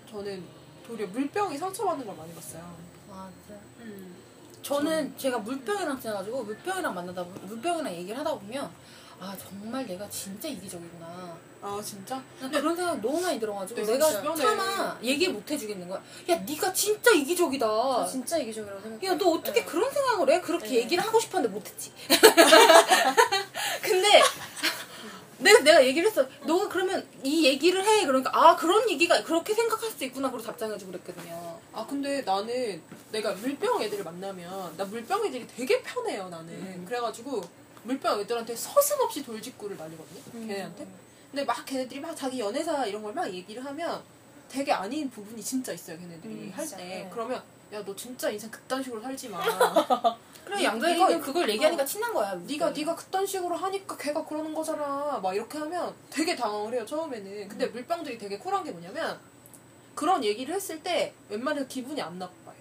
저는 도리어 물병이 상처받는 걸 많이 봤어요. 맞아 음. 저는 제가 물병이랑 지나가지고 물병이랑 만나다 보- 물병이랑 얘기를 하다 보면 아 정말 내가 진짜 이기적이구나 아 진짜? 난 그런 생각이 너무 많이 들어가지고 네, 내가 주변에- 차마 얘기 못 해주겠는 거야 야 네가 진짜 이기적이다 저 진짜 이기적이라고 생각해요. 야너 어떻게 네. 그런 생각을 해? 그렇게 네. 얘기를 하고 싶었는데 못했지. 근데 내가 내가 얘기를 했어. 너가 그러면 이 얘기를 해. 그러니까 아 그런 얘기가 그렇게 생각할 수 있구나. 그러고 답장해주고 그랬거든요. 아 근데 나는 내가 물병 애들을 만나면 나 물병 애들이 되게 편해요 나는. 음. 그래가지고 물병 애들한테 서슴없이 돌직구를 날리거든요. 음. 걔네한테. 근데 막 걔네들이 막 자기 연애사 이런 걸 막 얘기를 하면 되게 아닌 부분이 진짜 있어요 걔네들이 음, 할. 때. 네. 그러면 야 너 진짜 인생 그딴 식으로 살지 마. 그래 네가- 그걸 얘기하니까 어. 친한 거야. 네가 네가 그딴 식으로 하니까 걔가 그러는 거잖아. 막 이렇게 하면 되게 당황을 해요 처음에는. 근데 물병들이 되게 쿨한 게 뭐냐면 그런 얘기를 했을 때 웬만해서 기분이 안 나빠요.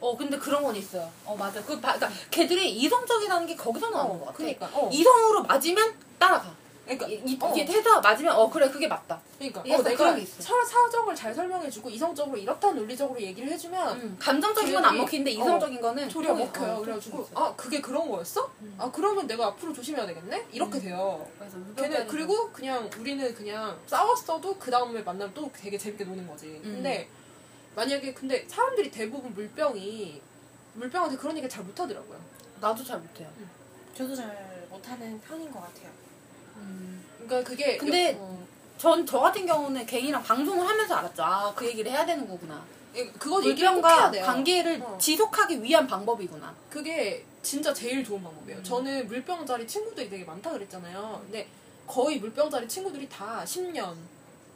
어 근데 그런 건 있어요. 어 맞아. 그 바, 그러니까 걔들이 이성적이라는 게 거기서 나오는 어, 것 같아. 그러니까, 어. 이성으로 맞으면 따라가. 그러니까 이, 이, 어. 이게 해서 맞으면 어 그래 그게 맞다. 그러니까 어, 내가 게. 사, 사정을 잘 설명해주고 이성적으로 이렇다 논리적으로 얘기를 해주면 음, 감정적인 건 안 먹히는데 어, 이성적인 거는 조리가. 먹혀요. 어, 그래가지고. 아 그게 그런 거였어? 음. 아 그러면 내가 앞으로 조심해야 되겠네? 이렇게 음. 돼요. 그래서 걔네 그리고 그냥 우리는 그냥 싸웠어도 그 다음에 만나면 또 되게 재밌게 노는 거지. 음. 근데 만약에 근데 사람들이 대부분 물병이 물병한테 그런 얘기 잘 못하더라고요. 나도 잘 못해요. 저도 잘 못하는 편인 것 같아요. 그러니까 그게 근데 어, 전저 같은 경우는 갱이랑 방송을 하면서 알았죠. 아, 그 얘기를 해야 되는 거구나. 그거 꼭 해야 물병과 돼요. 관계를 어. 지속하기 위한 방법이구나. 그게 진짜 제일 좋은 방법이에요. 음. 저는 물병자리 친구들이 되게 많다 그랬잖아요. 근데 거의 물병자리 친구들이 다 10년,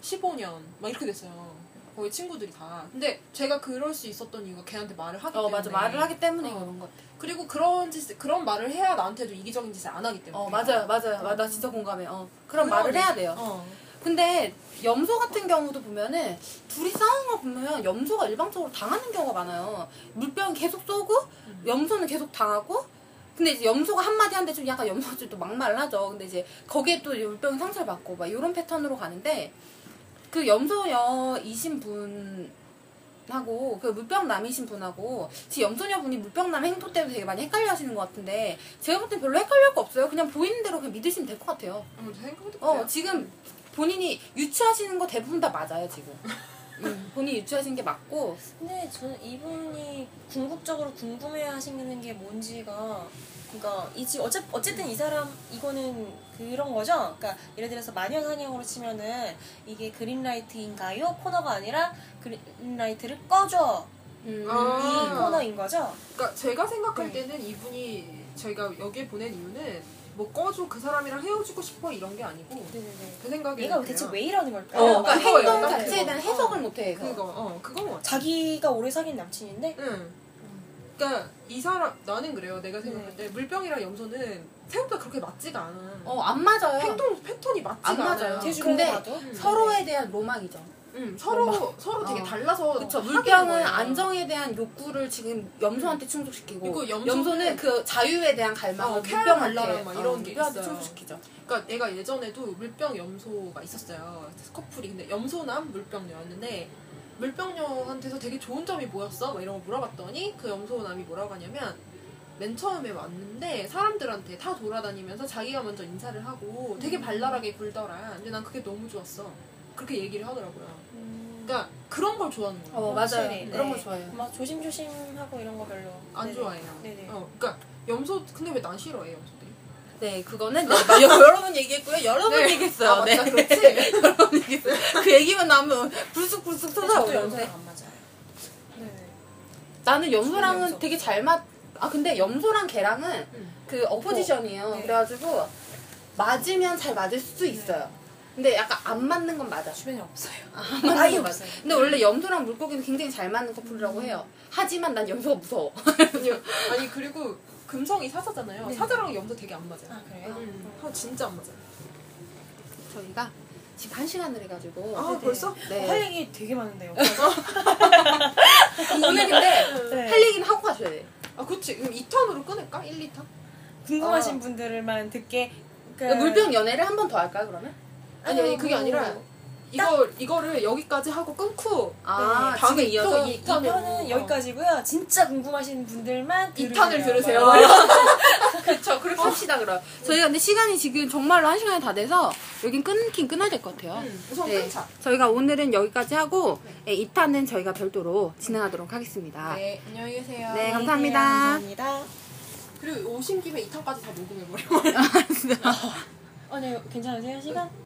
15년 막 이렇게 됐어요. 거의 친구들이 다. 근데 제가 그럴 수 있었던 이유가 걔한테 말을 하기 어, 때문에. 맞아. 말을 하기 때문에 어. 그런 것 같아. 그리고 그런 짓, 그런 말을 해야 나한테도 이기적인 짓을 안 하기 때문에. 어, 맞아요. 맞아요. 맞아. 나 진짜 공감해. 어. 그런 말을 해야. 돼요. 어. 근데 염소 같은 경우도 보면은 둘이 싸우는 거 보면 염소가 일방적으로 당하는 경우가 많아요. 물병 계속 쏘고 음. 염소는 계고 당하고 근데 이제 염소가 한마디 한데 좀 약간 염소가 좀또 막말하죠. 근데 이제 거기에 또 물병이 상처를 받고 막 이런 패턴으로 가는데 그 염소여이신 분이 하고 그 물병남이신 분하고 지금 염소녀분이 물병남 행토 때문에 되게 많이 헷갈려 하시는 것 같은데 제가 볼 땐 별로 헷갈릴 거 없어요. 그냥 보이는 대로 그냥 믿으시면 될 것 같아요. 어, 생각해도 어. 지금 본인이 유추하시는 거 대부분 다 맞아요, 지금. 음, 본인이 유추하시는 게 맞고 근데 저는 이분이 궁극적으로 궁금해 하시는 게 뭔지가 그러니까 이 지- 어째, 어쨌든 이 사람 이거는 그런 거죠. 그러니까 예를 들어서 마녀 사냥으로 치면은 이게 그린라이트인가요 코너가 아니라 그린라이트를 꺼줘 음, 아. 이 코너인 거죠. 그러니까 제가 생각할 네. 때는 이분이 저희가 여기에 보낸 이유는 뭐 꺼줘 그 사람이랑 헤어지고 싶어 이런 게 아니고 네네네. 그 생각이 얘가 대체 왜 이러는 걸까요? 어, 그러니까 그거예요. 행동. 자체에 대한 해석을 못해. 그거. 그거 어 그건 것 같아. 자기가 오래 사귄 남친인데 응. 그러니까 이 사람 나는 그래요. 내가 생각할 네. 때 물병이랑 염소는 생각보다 그렇게 맞지가 않아. 어, 안 맞아요. 행동 패턴이 맞지가 안 맞아요. 않아요. 제 주변에 근데 봐도 음. 서로에 대한 로망이죠. 응, 서로 서로 되게 어. 달라서 그쵸. 물병은. 안정에 대한 욕구를 지금 염소한테 충족시키고 그리고 염소는 염소는 그 자유에 대한 갈망을 어, 물병한테 막 이런 게 있어요. 충족시키죠. 그러니까 내가 예전에도 물병 염소가 있었어요. 커플이 근데 염소남 물병녀였는데 물병녀한테서 되게 좋은 점이 뭐였어? 막 이런 거 물어봤더니 그 염소남이 뭐라고 하냐면 맨 처음에 왔는데 사람들한테 다 돌아다니면서 자기가 먼저 인사를 하고 되게 발랄하게 굴더라. 근데 난 그게 너무 좋았어. 그렇게 얘기를 하더라고요. 음, 그러니까 그런 걸 좋아하는 거예요. 어, 맞아요. 확실히, 그런 네. 거 좋아해요. 막 조심조심하고 이런 거 별로 안 네네. 좋아해요. 네네. 어, 그러니까 염소 근데 왜 난 싫어해 염소들이? 네, 그거는 네, 나 여러 번 얘기했고요. 여러 번 얘기했어요. 아, 네. 맞다, 그렇지. 여러 번 얘기했어요. 그 얘기만 나오면 불쑥불쑥 쏟아오는데 안 맞아요. 네네. 나는 염소랑은 염소. 되게 잘 맞. 아 근데 염소랑 걔랑은 응. 그 어포지션이에요. 네. 그래가지고 맞으면 잘 맞을 수 있어요. 근데 약간 안 맞는 건 맞아. 주변에 없어요. 안 맞는 아예 건 맞아. 없어요. 근데 원래 염소랑 물고기는 굉장히 잘 맞는 커플이라고 해요. 하지만 난 염소가 무서워. 아니, 그리고 금성이 사자잖아요. 네. 사자랑 염소 되게 안 맞아요. 아 그래요? 음, 아, 진짜 안 맞아요. 저희가 지금 한 시간을 해가지고 아. 벌써? 네. 할 얘기 되게 많은데요. 오늘 근데 네. 할 얘기는 하고 가셔야 돼. 아 그치. 그럼 2턴으로 끊을까? 1, 2턴? 궁금하신 어. 분들만 듣게 그 물병 연애를 한 번 더 할까요 그러면? 아니 아니 그게 뭐, 아니라 이거 이거를 여기까지 하고 끊고 아, 다음에 지금 이어서? 또이 2턴으로 편은 여기까지고요. 진짜 궁금하신 분들만 2탄을 들으세요. 그렇죠. 그렇게 합시다 그럼. 저희가 근데 시간이 지금 정말로 한 시간이 다 돼서 여긴 끊긴 끊어야 될 것 같아요. 음, 우선 네. 끊자. 저희가 오늘은 여기까지 하고 네, 2탄은 저희가 별도로 진행하도록 하겠습니다. 네 안녕히 계세요. 네, 감사합니다. 감사합니다. 그리고 오신 김에 2탄까지 다 녹음해버려. 어, 네, 괜찮으세요? 시간?